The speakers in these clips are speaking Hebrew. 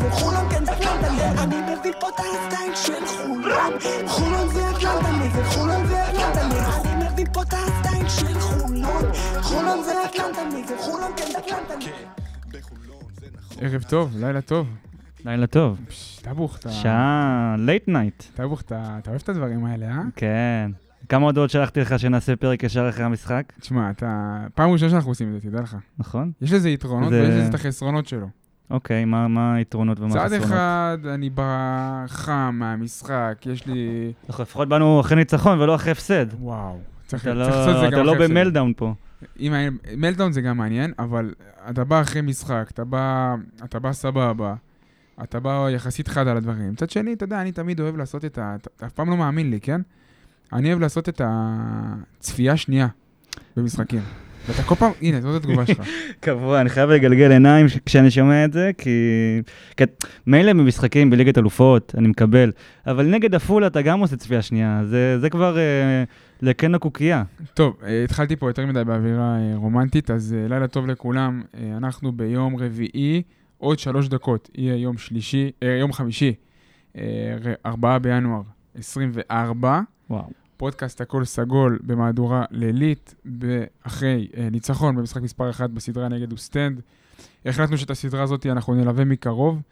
נגד חולון זה אטלנטה, נגד חולון כן זה אטלנטה, אני מביא פה את הסטייל של חולון, חולון זה אטלנטה, נגד חולון זה אטלנטה, אני מביא פה את הסטייל של חולון, חולון זה אטלנטה, נגד חולון כן זה אטלנטה. ערב טוב, לילה טוב. לילה טוב. טבוך, אתה... שעה late night. טבוך, אתה אוהב את הדברים האלה, אה? כן. כמה הודעות שלחתי לך שנעשה פרק ישר אחרי המשחק, תשמע, אתה... פעם ראשונה שאנחנו עושים את זה, תדע לך. נכון? יש לזה יתרונות ויש לזה את החסרונות שלו. אוקיי, מה מה היתרונות ומה צד החסרונות? אחד, אני בא חם מהמשחק, יש לי... אנחנו לפחות באנו אחרי ניצחון ולא אחרי הפסד. וואו. צריך אתה צריך לעשות את לא זה אתה גם לא אחרי הפסד. במלדאון פה. אם מלדאון זה גם מעניין, אבל אתה בא אחרי משחק, אתה בא, אתה בא סבבה, אתה בא יחסית חד על הדברים. מצד שני, אתה יודע, אני תמיד אוהב לעשות את ה... אתה- אתה אף פעם לא מאמין לי, כן? אני אוהב לעשות את הצפייה שנייה במשחקים. ואתה כל פעם, הנה, זאת התגובה שלך. קבוע, אני חייב לגלגל עיניים כשאני שומע את זה, כי... מילא במשחקים בליגת אלופות, אני מקבל, אבל נגד עפולה אתה גם עושה צפייה שנייה, זה זה כבר אה, לקן הקוקייה. טוב, אה, התחלתי פה יותר מדי באווירה אה, רומנטית, אז לילה טוב לכולם. אנחנו ביום רביעי, עוד שלוש דקות, יהיה יום שלישי, אה, יום חמישי, אה, ר- ארבעה בינואר 24. וואו. פודקאסט הכל סגול במהדורה לילית, אחרי אה, ניצחון במשחק מספר 1 בסדרה נגד אוסטנד. החלטנו שאת הסדרה הזאת אנחנו נלווה מקרוב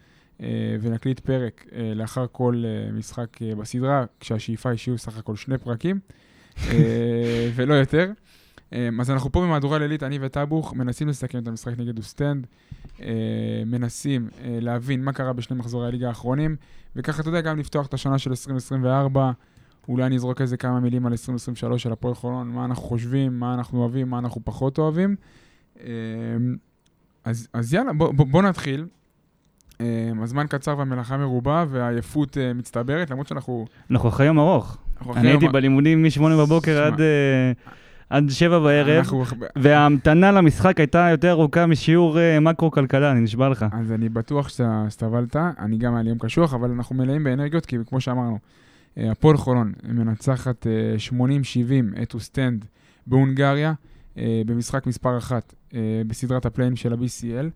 אה, ונקליט פרק אה, לאחר כל אה, משחק אה, בסדרה, כשהשאיפה היא שיהיו סך הכל שני פרקים, אה, ולא יותר. אה, אז אנחנו פה במהדורה לילית, אני וטאבוך, מנסים לסכם את המשחק נגד אוסטנד, אה, מנסים אה, להבין מה קרה בשני מחזורי הליגה האחרונים, וככה, אתה יודע, גם לפתוח את השנה של 2024. אולי אני אזרוק איזה כמה מילים על 2023 של הפועל חולון, מה אנחנו חושבים, מה אנחנו אוהבים, מה אנחנו פחות אוהבים. אמ, אז, אז יאללה, בוא, בוא, בוא נתחיל. אמ, הזמן קצר והמלאכה מרובה והעייפות אה, מצטברת, למרות שאנחנו... אנחנו אחרי יום ארוך. אני הייתי בלימודים מ-8 בבוקר. עד, אה, עד 7 בערב, אנחנו- וההמתנה למשחק הייתה יותר ארוכה משיעור אה, מקרו-כלכלה, אני נשבע לך. אז אני בטוח שאתה סבלת, אני גם היה לי יום קשוח, אבל אנחנו מלאים באנרגיות, כי כמו שאמרנו, הפועל חולון מנצחת אה, 80-70 את אוסטנד בהונגריה, אה, במשחק מספר אחת אה, בסדרת ה play-in של ה-BCL.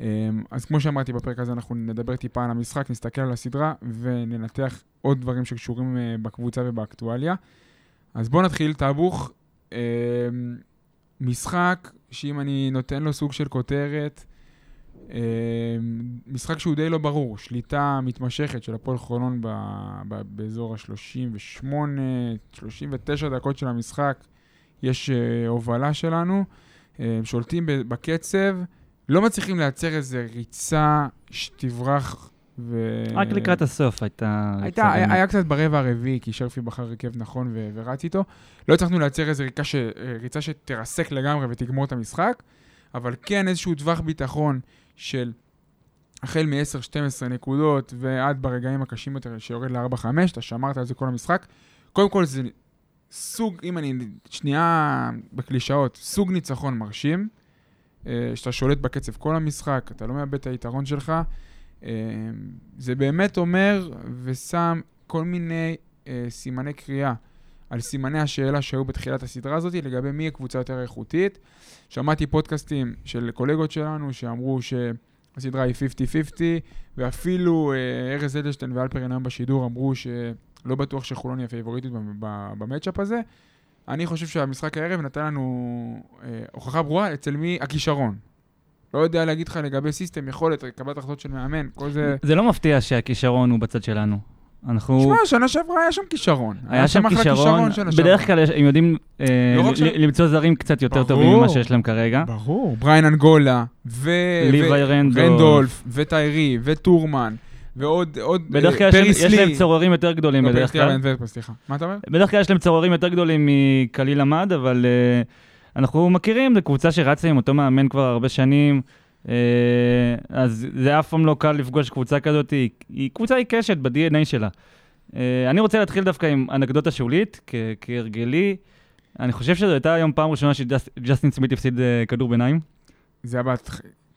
אה, אז כמו שאמרתי בפרק הזה, אנחנו נדבר טיפה על המשחק, נסתכל על הסדרה וננתח עוד דברים שקשורים אה, בקבוצה ובאקטואליה. אז בואו נתחיל, טאבוך. אה, משחק שאם אני נותן לו סוג של כותרת, אה, משחק שהוא די לא ברור, שליטה מתמשכת של הפועל חולון ב, ב, באזור ה-38, 39 דקות של המשחק, יש אה, הובלה שלנו, אה, שולטים בקצב, לא מצליחים לייצר איזה ריצה שתברח ו... רק לקראת הסוף הייתה... הייתה, היה. היה קצת ברבע הרביעי, כי שרפי בחר הרכב נכון ו- ורץ איתו. לא הצלחנו לייצר איזו ריצה, ש- אה, ריצה שתרסק לגמרי ותגמור את המשחק, אבל כן איזשהו טווח ביטחון של החל מ-10-12 נקודות ועד ברגעים הקשים יותר שיורד ל-4-5, אתה שמרת על זה כל המשחק. קודם כל זה סוג, אם אני שנייה בקלישאות, סוג ניצחון מרשים, אה, שאתה שולט בקצב כל המשחק, אתה לא מאבד את היתרון שלך. אה, זה באמת אומר ושם כל מיני אה, סימני קריאה על סימני השאלה שהיו בתחילת הסדרה הזאת לגבי מי הקבוצה יותר איכותית. שמעתי פודקאסטים של קולגות שלנו שאמרו שהסדרה היא 50-50, ואפילו אה, ארז אדלשטיין והלפרין היום בשידור אמרו שלא בטוח שחולון היא הפייבוריטית ב matchup הזה. אני חושב שהמשחק הערב נתן לנו אה, הוכחה ברורה אצל מי הכישרון. לא יודע להגיד לך לגבי system, יכולת, קבלת החלטות של מאמן, כל זה... זה לא מפתיע שהכישרון הוא בצד שלנו. אנחנו... תשמע, שנה שעברה היה שם כישרון. היה שם כישרון, בדרך. כלל הם יודעים אה, לא למצוא זרים קצת יותר טובים. ממה שיש להם כרגע. ברור. בריין אנגולה, ו... ליוואי רנדולף. וטיירי, וטורמן, ועוד... עוד, בדרך אה, כלל יש יש להם. צוררים יותר גדולים לא, בדרך כלל. סליחה. מה אתה אומר? בדרך כלל יש להם צוררים יותר גדולים מקליל עמד, אבל uh, אנחנו מכירים, זו קבוצה שרצה עם אותו מאמן כבר הרבה שנים, אז זה אף פעם לא קל לפגוש קבוצה כזאת, היא, היא קבוצה עיקשת ב-DNA שלה. Uh, אני רוצה להתחיל דווקא עם אנקדוטה שולית, כ- כהרגלי. אני חושב שזו הייתה היום פעם ראשונה שג'סטין סמית הפסיד uh, כדור ביניים. זה היה בת...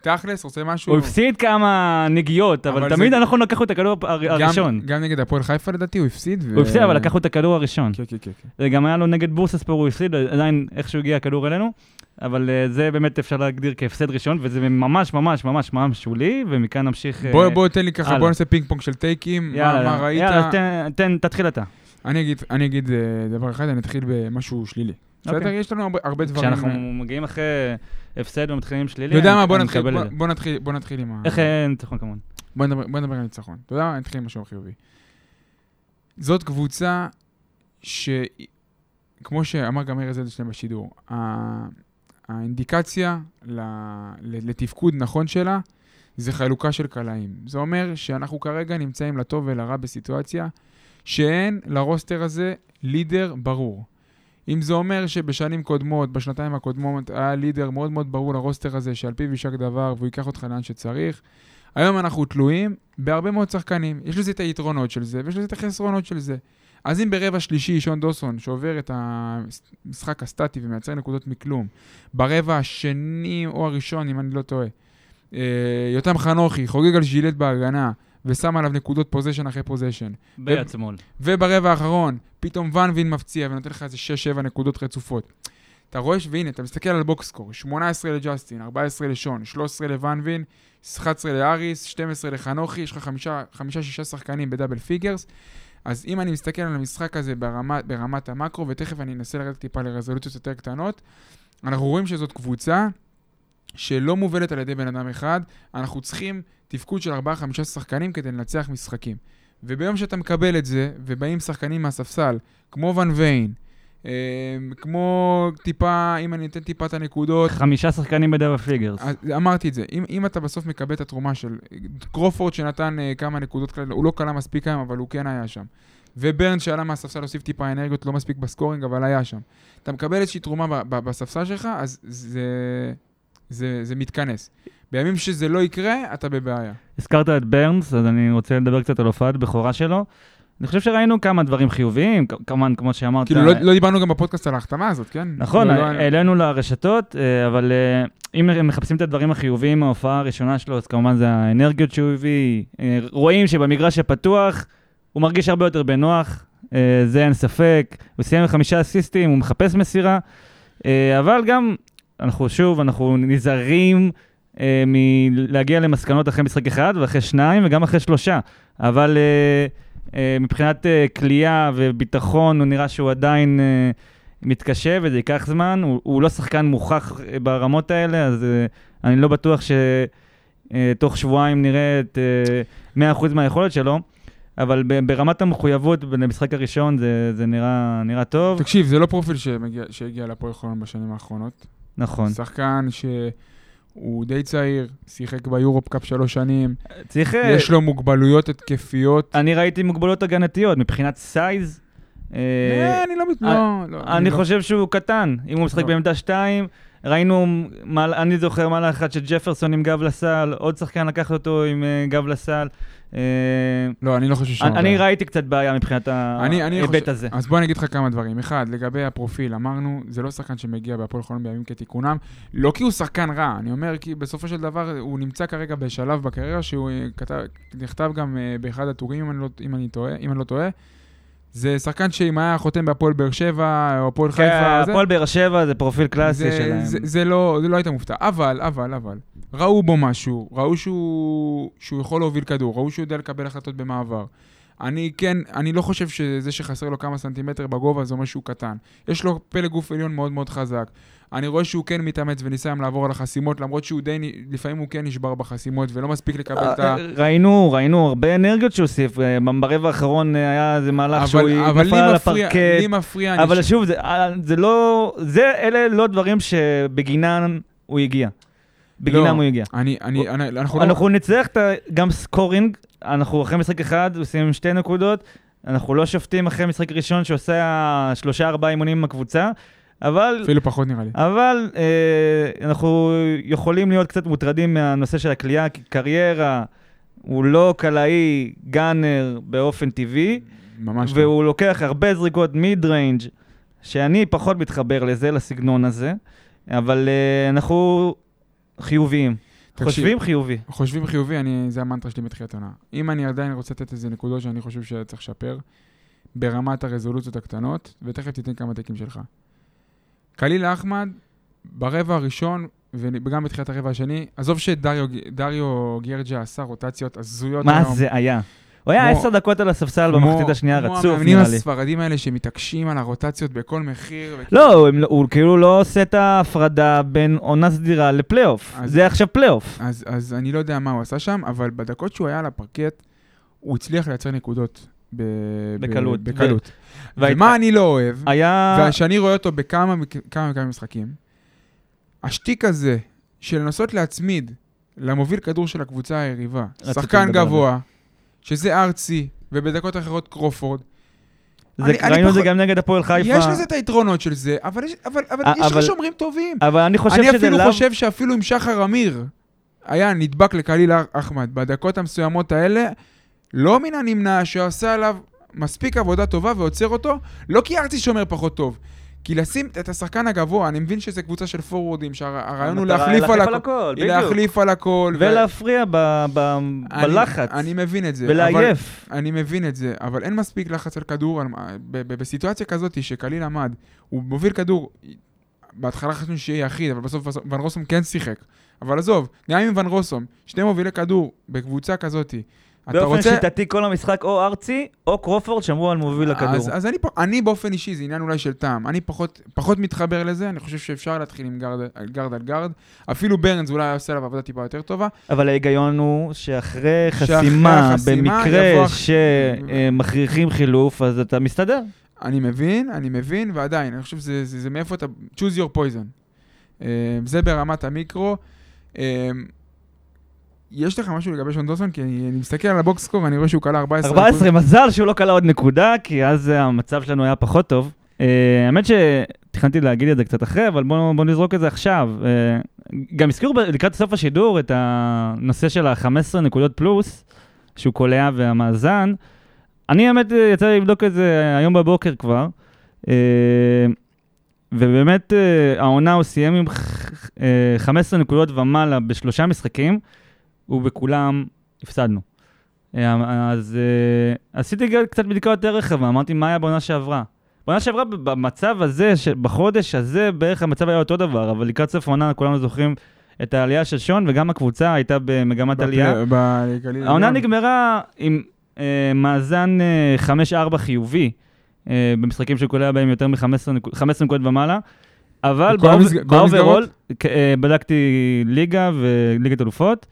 תכלס, רוצה משהו... הוא הפסיד כמה נגיעות, אבל אבל תמיד זה- אנחנו לקחנו את הכדור הר- גם- הראשון. גם נגד הפועל חיפה לדעתי הוא הפסיד. ו- הוא הפסיד, אבל לקחנו את הכדור הראשון. כן, כן, כן. כן. וגם היה לו נגד בורסספור, הוא הפסיד, עדיין איכשהו הגיע הכדור אלינו, אבל אה, זה באמת אפשר להגדיר כהפסד ראשון, וזה ממש ממש ממש ממש שולי, ומכאן נמשיך... בוא, בוא, תן לי ככה, הלאה. בוא נעשה פינג פונג של טייקים, מה יאללה, מה ראית? יאללה, תן- תן, תתחיל אתה. אני אגיד, אני אגיד אה, דבר אחד, אני אתחיל במשהו שלילי. בסדר? אוקיי. יש לנו הרבה- הרבה דברים... כשאנחנו מגיעים אחרי הפסד ומתחילים שלילי, אתה יודע אני- מה, בוא נתחיל, מקבל בוא- את זה. בוא נתחיל, בוא נתחיל עם ה... איך ניצחון כמובן? בוא נדבר, בוא נדבר על ניצחון. אתה יודע מה? נתחיל עם משהו חיובי. זאת קבוצה ש... כמו שאמר גם ארז אדלשטיין בשידור, ה- האינדיקציה. ל- לתפקוד נכון שלה זה חלוקה של קלעים. זה אומר שאנחנו כרגע נמצאים לטוב ולרע בסיטואציה שאין לרוסטר הזה לידר ברור. אם זה אומר שבשנים קודמות, בשנתיים הקודמות, היה לידר מאוד מאוד ברור לרוסטר הזה שעל פיו יישק דבר והוא ייקח אותך לאן שצריך, היום אנחנו תלויים בהרבה מאוד שחקנים. יש לזה את היתרונות של זה, ויש לזה את החסרונות של זה. אז אם ברבע שלישי שון דוסון, שעובר את המשחק הסטטי ומייצר נקודות מכלום, ברבע השני או הראשון, אם אני לא טועה, אה, יותם חנוכי חוגג על ז'ילט בהגנה, ושם עליו נקודות possession אחרי possession. ביד שמאל. וברבע האחרון, פתאום ואן וין מפציע ונותן לך איזה 6-7 נקודות רצופות. אתה רואה, והנה, אתה מסתכל על box score, 18 לג'סטין, 14 לשון, 13 לוואן וין, 11 לאריס, 12 לחנוכי, יש לך חמישה, חמישה, שישה שחקנים ב double figures. אז אם אני מסתכל על המשחק הזה ברמה, ברמת המקרו, ותכף אני אנסה לרדת טיפה לרזולוציות יותר קטנות, אנחנו רואים שזאת קבוצה שלא מובלת על ידי בן אדם אחד, אנחנו צריכים תפקוד של 4-5 שחקנים כדי לנצח משחקים. וביום שאתה מקבל את זה, ובאים שחקנים מהספסל, כמו ון ויין, אה, כמו טיפה, אם אני אתן טיפה את הנקודות, חמישה שחקנים ב double figures. אמרתי את זה, אם, אם אתה בסוף מקבל את התרומה של קרופורד שנתן אה, כמה נקודות כאלה, הוא לא קלע מספיק היום, אבל הוא כן היה שם. וברן שעלה מהספסל להוסיף טיפה אנרגיות, לא מספיק ב scoring, אבל היה שם. אתה מקבל איזושהי תרומה בספסל שלך, אז זה, זה, זה מתכנס. בימים שזה לא יקרה, אתה בבעיה. הזכרת את ברנס, אז אני רוצה לדבר קצת על הופעת בכורה שלו. אני חושב שראינו כמה דברים חיוביים, כמובן, כמו שאמרת. כאילו, לא, לא דיברנו גם בפודקאסט על ההחתמה הזאת, כן? נכון, לא, לא, העלינו לרשתות, אה, אבל אה, אם מחפשים את הדברים החיוביים מההופעה הראשונה שלו, אז כמובן זה האנרגיות שהוא הביא. אה, רואים שבמגרש הפתוח הוא מרגיש הרבה יותר בנוח, אה, זה אין ספק. הוא סיים עם חמישה אסיסטים, הוא מחפש מסירה, אה, אבל גם, אנחנו שוב, אנחנו נזהרים אה, מלהגיע למסקנות אחרי משחק אחד ואחרי שניים וגם אחרי שלושה. אבל אה, אה, מבחינת אה, כליאה וביטחון, הוא נראה שהוא עדיין... אה, מתקשה וזה ייקח זמן, הוא, הוא לא שחקן מוכח אה, ברמות האלה, אז uh, אני לא בטוח שתוך שבועיים נראה את אה, 100% מהיכולת שלו, אבל ברמת המחויבות למשחק הראשון זה, זה נראה, נראה טוב. תקשיב, זה לא פרופיל שמגיע, שהגיע להפועל חולון בשנים האחרונות. נכון. שחקן שהוא די צעיר, שיחק ביורופ קאפ שלוש שנים, צריך... אה, יש לו מוגבלויות התקפיות. אני ראיתי מוגבלות הגנתיות, מבחינת size. אה, אה, אני לא. אה, לא, לא, אני לא- חושב שהוא קטן, אם הוא משחק. בעמדה 2, ראינו, מעל- אני זוכר מהלך אחד של ג'פרסון עם גב לסל, עוד שחקן לקח אותו עם אה, גב לסל. אה, לא, אני לא חושב שהוא... אני אני ראיתי קצת בעיה מבחינת ההיבט הזה. אז בוא אני אגיד לך כמה דברים. אחד, לגבי הפרופיל, אמרנו, זה לא שחקן שמגיע בהפועל חולון בימים כתיקונם, לא כי הוא שחקן רע, אני אומר כי בסופו של דבר הוא נמצא כרגע בשלב בקריירה שהוא אה, כתב, נכתב גם באחד הטורים, אם אני לא, אם אני טועה, אם אני לא טועה. זה שחקן שאם היה חותם בהפועל באר שבע או הפועל חיפה, זה- כן, הפועל באר שבע זה פרופיל קלאסי זה, שלהם. זה, זה, לא, זה לא היית מופתע. אבל, אבל, אבל, ראו בו משהו, ראו שהוא, שהוא יכול להוביל כדור, ראו שהוא יודע לקבל החלטות במעבר. אני כן, אני לא חושב שזה שחסר לו כמה סנטימטר בגובה, זה אומר שהוא קטן. יש לו פלג גוף עליון מאוד מאוד חזק. אני רואה שהוא כן מתאמץ וניסה היום לעבור על החסימות, למרות שהוא די, לפעמים הוא כן נשבר בחסימות ולא מספיק לקבל את ה... אה, ראינו, ראינו הרבה אנרגיות שהוא הוסיף, אה, ברבע האחרון אה, היה איזה מהלך שהוא נפל על הפרקט. לי מפריע, אבל שוב, זה, אה, זה לא, זה, אלה לא דברים שבגינם הוא הגיע. בגינם לא, הוא הגיע. אני, אני, אני, אנחנו לא... אנחנו נצטרך את גם סקורינג, אנחנו אחרי משחק אחד עושים שתי נקודות, אנחנו לא שופטים אחרי משחק ראשון שעושה שלושה ארבעה אימונים עם הקבוצה, אבל, אפילו פחות נראה לי. אבל אה, אנחנו יכולים להיות קצת מוטרדים מהנושא של הכלייה, כי קריירה הוא לא קלעי גאנר באופן טבעי, ממש לא. והוא לוקח הרבה זריקות מיד ריינג', שאני פחות מתחבר לזה, לסגנון הזה, אבל אה, אנחנו חיוביים. תקשיב, חושבים חיובי. חושבים חיובי, אני, זה המנטרה שלי מתחילת עונה. אם אני עדיין רוצה לתת איזה נקודות שאני חושב שצריך לשפר, ברמת הרזולוציות הקטנות, ותכף תיתן כמה טקים שלך. קליל אחמד, ברבע הראשון, וגם בתחילת הרבע השני, עזוב שדריו גרג'ה עשה רוטציות הזויות מה היום. זה היה? הוא היה כמו- עשר דקות על הספסל כמו- במחצית השנייה, כמו רצוף המאמנים נראה לי. הספרדים האלה שמתעקשים על הרוטציות בכל מחיר. וכאילו- לא, הוא- כאילו לא עושה את ההפרדה בין עונה סדירה לפלייאוף. זה עכשיו פלייאוף. אז אני לא יודע מה הוא עשה שם, אבל בדקות שהוא היה על הפרקט, הוא הצליח לייצר נקודות. ב- בקלות. ב- בקלות. והיית- ומה אני לא אוהב, היה... ושאני רואה אותו בכמה מק- כמה וכמה משחקים, השטיק הזה של לנסות להצמיד למוביל כדור של הקבוצה היריבה, שחקן גבוה, שזה ארצי, ובדקות אחרות קרופורד, זה- אני- אני ראינו את זה גם נגד הפועל חיפה. יש לזה את היתרונות של זה, אבל יש, אבל, אבל אה, יש לך אבל- שומרים טובים. אבל אני חושב אני שזה אפילו לאו... חושב שאפילו אם שחר אמיר היה נדבק לקליל אחמד בדקות המסוימות האלה, לא מן הנמנע שעשה עליו מספיק עבודה טובה ועוצר אותו, לא כי ארצי שומר פחות טוב. כי לשים את השחקן הגבוה, אני מבין שזו קבוצה של פורוורדים, שהרעיון הוא להחליף על הכל. הכל. להחליף על הכל. ו- ולהפריע ב- ב- אני- בלחץ. אני מבין את זה. ולעייף. אני מבין את זה, אבל אין מספיק לחץ על כדור. על, ב, ב, בסיטואציה כזאת שקליל עמד, הוא מוביל כדור, בהתחלה חשבנו שיהיה יחיד, אבל בסוף ון רוסום כן שיחק. אבל עזוב, גם עם ון רוסום, שני מובילי כדור בקבוצה כזאת, באופן רוצה... שיטתי כל המשחק או ארצי או קרופורד שמרו על מוביל הכדור. אז, אז אני, אני באופן אישי, זה עניין אולי של טעם, אני פחות, פחות מתחבר לזה, אני חושב שאפשר להתחיל עם גרד, גרד על גרד. אפילו ברנס אולי עושה עליו עבודה טיפה יותר טובה. אבל ההיגיון הוא שאחרי חסימה, החסימה במקרה יבוא- שמכריחים חילוף, אז אתה מסתדר. אני מבין, אני מבין, ועדיין, אני חושב שזה זה, זה מאיפה אתה... choose your poison. Uh, זה ברמת המיקרו. Uh, יש לך משהו לגבי שון דוסון? כי אני, אני מסתכל על הבוקס סקור, אני רואה שהוא כלה 14. 14, מזל שהוא לא כלה עוד נקודה, כי אז המצב שלנו היה פחות טוב. אה, האמת שתכננתי להגיד את זה קצת אחרי, אבל בואו בוא נזרוק את זה עכשיו. אה, גם הזכירו ב- לקראת סוף השידור את הנושא של ה-15 נקודות פלוס, שהוא קולע והמאזן. אני האמת אה, יצא לי לבדוק את זה היום בבוקר כבר, אה, ובאמת העונה הוא סיים עם ח- אה, 15 נקודות ומעלה בשלושה משחקים, ובכולם הפסדנו. אה, אז אה, עשיתי קצת בדיקה יותר רחבה, אמרתי מה היה בעונה שעברה. בעונה שעברה במצב הזה, בחודש הזה בערך המצב היה אותו דבר, אבל לקראת סוף העונה כולנו זוכרים את העלייה של שון, וגם הקבוצה הייתה במגמת עלייה. בגליל. העונה נגמרה עם אה, מאזן אה, 5-4 חיובי, אה, במשחקים שקולע בהם יותר מ-15 נקודות ומעלה, אבל ב overall, אה, בדקתי ליגה וליגת אלופות,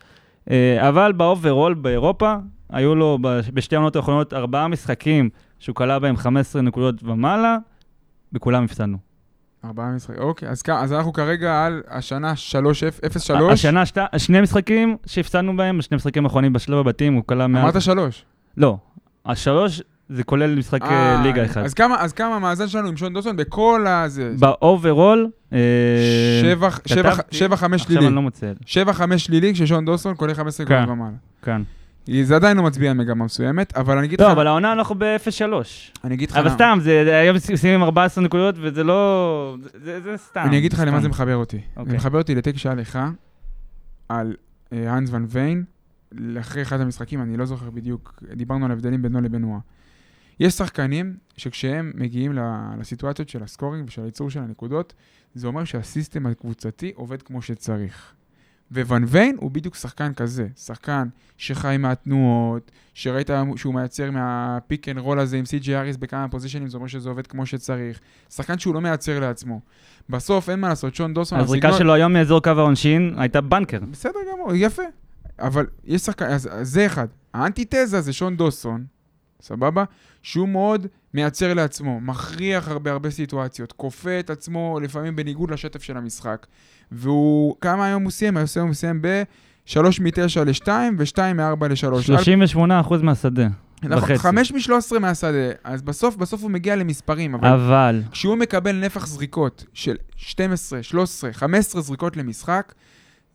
אבל ב overall באירופה, היו לו בשתי העונות האחרונות ארבעה משחקים שהוא קלע בהם 15 נקודות ומעלה, בכולם הפסדנו. ארבעה משחקים, אוקיי. אז, אז אנחנו כרגע על השנה 3-0-3. השנה שת, שני משחקים שהפסדנו בהם, שני משחקים האחרונים בשלב הבתים, הוא קלע מעל... אמרת שלוש. לא, השלוש זה כולל משחק אה, ליגה אחד. אז כמה, אז כמה המאזן שלנו עם שון דוסון בכל הזה? ב overall, אה, שבע, שבע, כתבתי- שבע, חמש עכשיו שלילי. אני לא מוצא. שבע, חמש שלילי, כששון דוסון קולע 15 כן. גול ומעלה. כאן. זה עדיין לא מצביע על מגמה מסוימת, אבל אני אגיד לך... לא, אבל העונה אנחנו ב-0-3. אני אגיד לך... אבל. סתם, זה היום עושים עם 14 נקודות, וזה לא... זה- סתם. אני אגיד לך למה סתם. זה מחבר אותי. זה אוקיי. מחבר אותי לטק שהיה לך על אה, האנס ון ויין, אחרי אחד המשחקים, אני לא זוכר בדיוק, דיברנו על ההבדלים בינו לבין וואה. יש שחקנים שכשהם מגיעים לסיטואציות של הסקורינג ושל הייצור של הנקודות, זה אומר שהסיסטם הקבוצתי עובד כמו שצריך. וואן ויין הוא בדיוק שחקן כזה, שחקן שחי מהתנועות, שראית שהוא מייצר מה pick and roll הזה עם סי.ג'י אריס בכמה פוזיישנים, זה אומר שזה עובד כמו שצריך. שחקן שהוא לא מייצר לעצמו. בסוף אין מה לעשות, שון דוסון... הזריקה הסגנון- שלו היום מאזור קו העונשין הייתה banker. בסדר גמור, יפה. אבל יש שחקן, אז אז זה אחד. האנטיתזה זה שון דוסון, סבבה? שהוא מאוד מייצר לעצמו, מכריח הרבה הרבה סיטואציות, כופה את עצמו לפעמים בניגוד לשטף של המשחק. והוא, כמה היום הוא סיים? היום הוא סיים ב-3 מ-9 ל-2 ו-2 מ-4 ל-3. 38% מהשדה. נכון, וחצי. 5 מ-13 מהשדה. אז בסוף, בסוף הוא מגיע למספרים, אבל אבל, כשהוא מקבל נפח זריקות של 12, 13, 15 זריקות למשחק,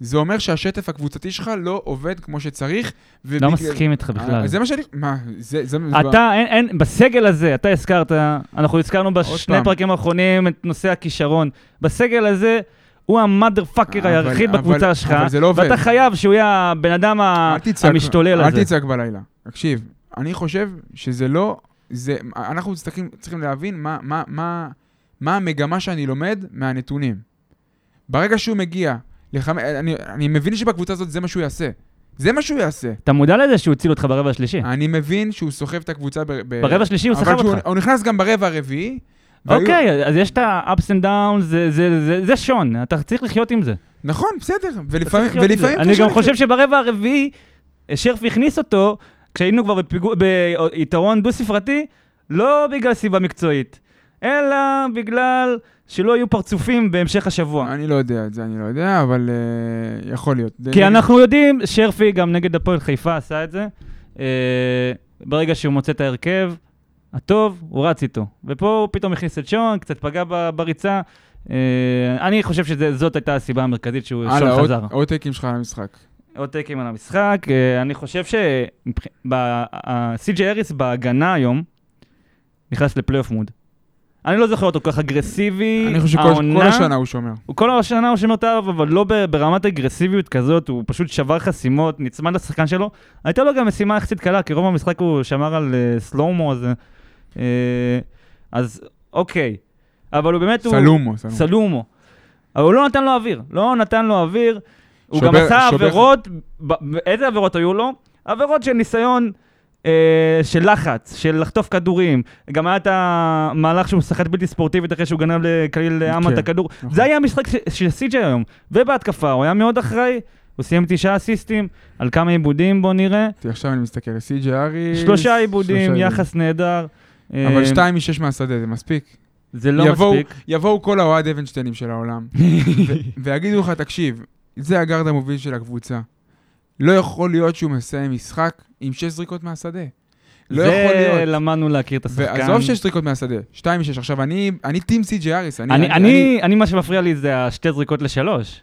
זה אומר שהשטף הקבוצתי שלך לא עובד כמו שצריך. לא ובגלל- מסכים איתך בכלל. אה, זה מה שאני... מה, זה... זה אתה, אין, אין, בסגל הזה, אתה הזכרת, אנחנו הזכרנו בשני פעם. הפרקים האחרונים את נושא הכישרון. בסגל הזה, הוא המאדר פאקר אבל- היחיד אבל- בקבוצה שלך, אבל לא. ואתה חייב שהוא יהיה הבן אדם תצעק, המשתולל הזה. אל תצעק בלילה. תקשיב, אני חושב שזה לא... זה, אנחנו צריכים, צריכים להבין מה, מה, מה, מה המגמה שאני לומד מהנתונים. ברגע שהוא מגיע, לחמ... אני, אני מבין שבקבוצה הזאת זה מה שהוא יעשה. זה מה שהוא יעשה. אתה מודע לזה שהוא הציל אותך ברבע השלישי? אני מבין שהוא סוחב את הקבוצה ב... ב... ברבע השלישי הוא אבל סחב אותך. הוא נכנס גם ברבע הרביעי. והיו- אוקיי, אז יש את ה-ups and downs, זה- זה- זה- זה שון, אתה צריך לחיות עם זה. נכון, בסדר. ולפעמים. ולפעמים אני גם. חושב שברבע הרביעי, שרף הכניס אותו, כשהיינו כבר בפיגוע- ביתרון דו-ספרתי, לא בגלל סיבה מקצועית, אלא בגלל שלא יהיו פרצופים בהמשך השבוע. אני לא יודע את זה, אני לא יודע, אבל uh, יכול להיות. כי אנחנו יודעים, שרפי גם נגד הפועל חיפה עשה את זה. אה, ברגע שהוא מוצא את ההרכב הטוב, הוא רץ איתו. ופה הוא פתאום הכניס את שון, קצת פגע בריצה. אה, אני חושב שזאת הייתה הסיבה המרכזית שהוא שון הלאה, חזר. עוד טקים שלך על המשחק. עוד טקים על המשחק. אה, אני חושב ש-סי.ג'י אריס בהגנה היום נכנס לפלייאוף מוד. אני לא זוכר אותו כל כך אגרסיבי, אני חושב שכל השנה הוא שומר. כל השנה הוא שומר את האב, אבל לא ברמת אגרסיביות כזאת, הוא פשוט שבר חסימות, נצמד לשחקן שלו. הייתה לו גם משימה יחסית קלה, כי רוב המשחק הוא שמר על uh, סלומו, אז... Uh, אז אוקיי. אבל הוא באמת... הוא- סלומו, סלומו. סלומו. אבל הוא לא נתן לו אוויר, לא נתן לו אוויר. הוא גם עשה שובר- עבירות, איזה עבירות היו לו? עבירות של ניסיון של לחץ, של לחטוף כדורים. גם היה את המהלך שהוא שחק בלתי ספורטיבית אחרי שהוא גנב לקליל אמן את כן, הכדור. נכון. זה היה המשחק של סי.ג'יי היום. ובהתקפה, הוא היה מאוד אחראי. הוא סיים תשעה אסיסטים, על כמה עיבודים בוא נראה. תראה, עכשיו אני מסתכל, סי.ג'י אריס... שלושה עיבודים, שלושה יחס נהדר. אבל אה, שתיים משש מהשדה, זה מספיק. זה לא יבואו- מספיק. יבואו כל האוהד אבנשטיינים של העולם, ויגידו לך, תקשיב, זה הגארד המוביל של הקבוצה. לא יכול להיות שהוא מסיים משחק עם שש זריקות מהשדה. לא יכול להיות. למדנו להכיר את השחקן. ועזוב שש זריקות מהשדה, שתיים משש. עכשיו, אני אני טים סי.ג'י אריס. אני- אני, אני- אני, אני, מה שמפריע לי זה השתי זריקות לשלוש.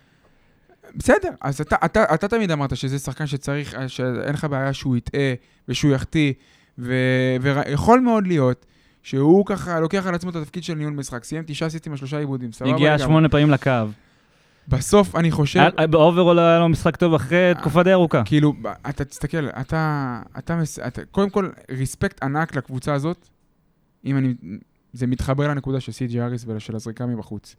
בסדר, אז אתה, אתה, אתה תמיד אמרת שזה שחקן שצריך, שאין לך בעיה שהוא יטעה ושהוא יחטיא, ו- ויכול מאוד להיות שהוא ככה לוקח על עצמו את התפקיד של ניהול משחק. סיים תשעה אסיסטים על שלושה עיבודים, סבבה הגיע. שמונה פעמים לקו. בסוף אני חושב, ב overall היה לו משחק טוב אחרי תקופה די ארוכה. כאילו, אתה תסתכל, אתה, אתה, מס- אתה, קודם כל, respect ענק לקבוצה הזאת, אם אני, זה מתחבר לנקודה של סי.ג'יי האריס ושל הזריקה מבחוץ.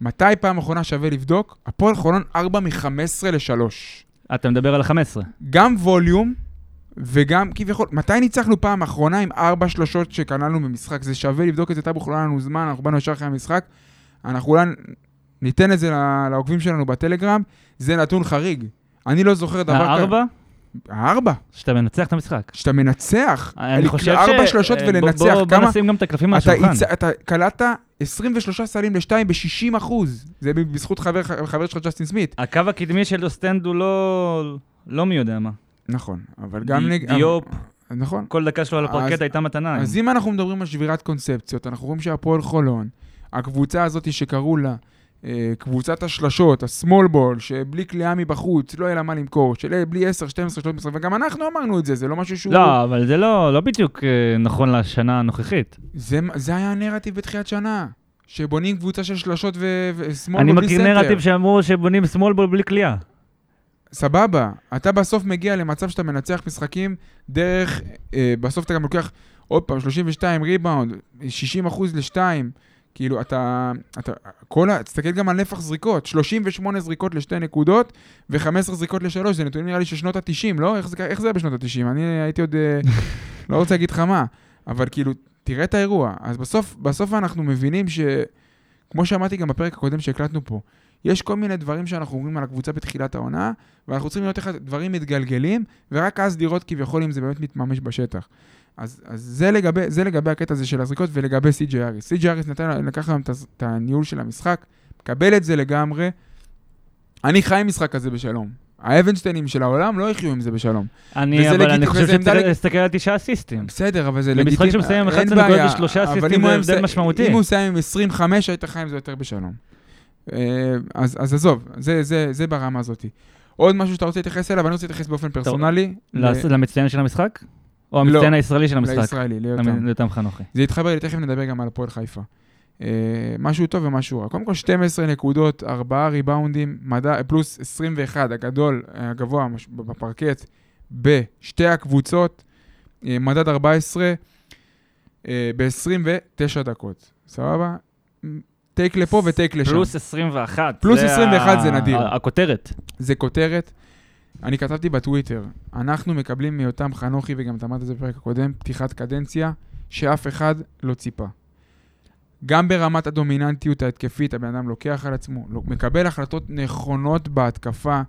מתי פעם אחרונה שווה לבדוק? הפועל חולון 4 מ-15 ל-3. אתה מדבר על ה-15. גם ווליום וגם כביכול, מתי ניצחנו פעם אחרונה עם ארבע שלושות שקלענו במשחק? זה שווה לבדוק את זה, טאבו, היה לנו זמן, אנחנו באנו ישר אחרי המשחק. אנחנו אולי ניתן את זה לעוקבים שלנו בטלגרם, זה נתון חריג. אני לא זוכר דבר כזה. הארבע? הארבע? שאתה מנצח את המשחק. שאתה מנצח. אני חושב ש... ארבע שלושות אה, ולנצח, בוא- בוא כמה? נשים גם את הקלפים על אתה, השולחן. הצ... אתה קלעת 23 סלים לשתיים ב-60 אחוז. זה בזכות חבר, חבר שלך ג'סטין סמית. הקו הקדמי של אוסטנד הוא לא... לא מי יודע מה. נכון, אבל גם... די- נג... דיופ. נכון. כל דקה שלו על הפרקט הייתה מתנה. אז אם אנחנו מדברים על שבירת קונספציות, אנחנו רואים שהפועל חולון, הקבוצה הזאת שקראו לה קבוצת השלשות, ה-small ball, שבלי קליעה מבחוץ, לא יהיה לה מה למכור, של בלי 10, 12, 13, וגם אנחנו אמרנו את זה, זה לא משהו שהוא... לא, אבל זה לא לא בדיוק אה, נכון לשנה הנוכחית. זה, זה היה הנרטיב בתחילת שנה, שבונים קבוצה של שלשות ו- ו-small אני ball בלי מכיר סנטר. נרטיב שאמרו שבונים small ball בלי קליעה. סבבה, אתה בסוף מגיע למצב שאתה מנצח משחקים דרך, אה, בסוף אתה גם לוקח עוד פעם 32 ריבאונד, 60 אחוז לשתיים, כאילו אתה, אתה, כל ה... תסתכל גם על נפח זריקות, 38 זריקות לשתי נקודות ו-15 זריקות לשלוש, זה נתונים נראה לי של שנות ה-90, לא? איך זה, איך זה היה בשנות ה-90? אני הייתי עוד, אה, לא רוצה להגיד לך מה, אבל כאילו, תראה את האירוע. אז בסוף, בסוף אנחנו מבינים ש... כמו שאמרתי גם בפרק הקודם שהקלטנו פה, יש כל מיני דברים שאנחנו אומרים על הקבוצה בתחילת העונה, ואנחנו צריכים לראות איך הדברים מתגלגלים, ורק אז לראות כביכול אם זה באמת מתממש בשטח. אז, אז זה, לגבי, זה לגבי הקטע הזה של הזריקות ולגבי סי.ג'י אריס. סי.ג'י אריס נתן, לקח להם את הניהול של המשחק, מקבל את זה לגמרי. אני חי עם משחק כזה בשלום. האבנשטיינים של העולם לא יחיו עם זה בשלום. אני, אבל לגיטימי, אני חושב להסתכל על תשעה אסיסטים. בסדר, אבל זה במשחק לגיטימי. שמסיים עם אין 11 נקודות ושלושה אסיסטים זה הבדל משמעותי. אם הוא מסיים עם 25, היית חי עם זה יותר בשלום. אה, אז, אז עזוב, זה, זה, זה ברמה הזאת. עוד משהו שאתה רוצה להתייחס אליו, אני רוצה להתייחס באופן פרסונלי. ל- למצטיין של המשחק? או לא. המצטיין הישראלי של המשחק? לישראלי, ליותם. חנוכי. זה יתחבר לי, תכף נדבר גם על הפועל חיפה. אה, משהו טוב ומשהו רע. קודם כל 12 נקודות, 4 ריבאונדים, מדע, פלוס 21, הגדול, הגבוה בפרקט, בשתי הקבוצות, אה, מדד 14, אה, ב-29 דקות. סבבה? טייק לפה וטייק לשם. פלוס 21. פלוס זה 21 ה- זה נדיר. הכותרת. זה כותרת. אני כתבתי בטוויטר, אנחנו מקבלים מיותם חנוכי, וגם אתה אמרת את זה בפרק הקודם, פתיחת קדנציה, שאף אחד לא ציפה. גם ברמת הדומיננטיות ההתקפית, הבן אדם לוקח על עצמו, לא- מקבל החלטות נכונות בהתקפה.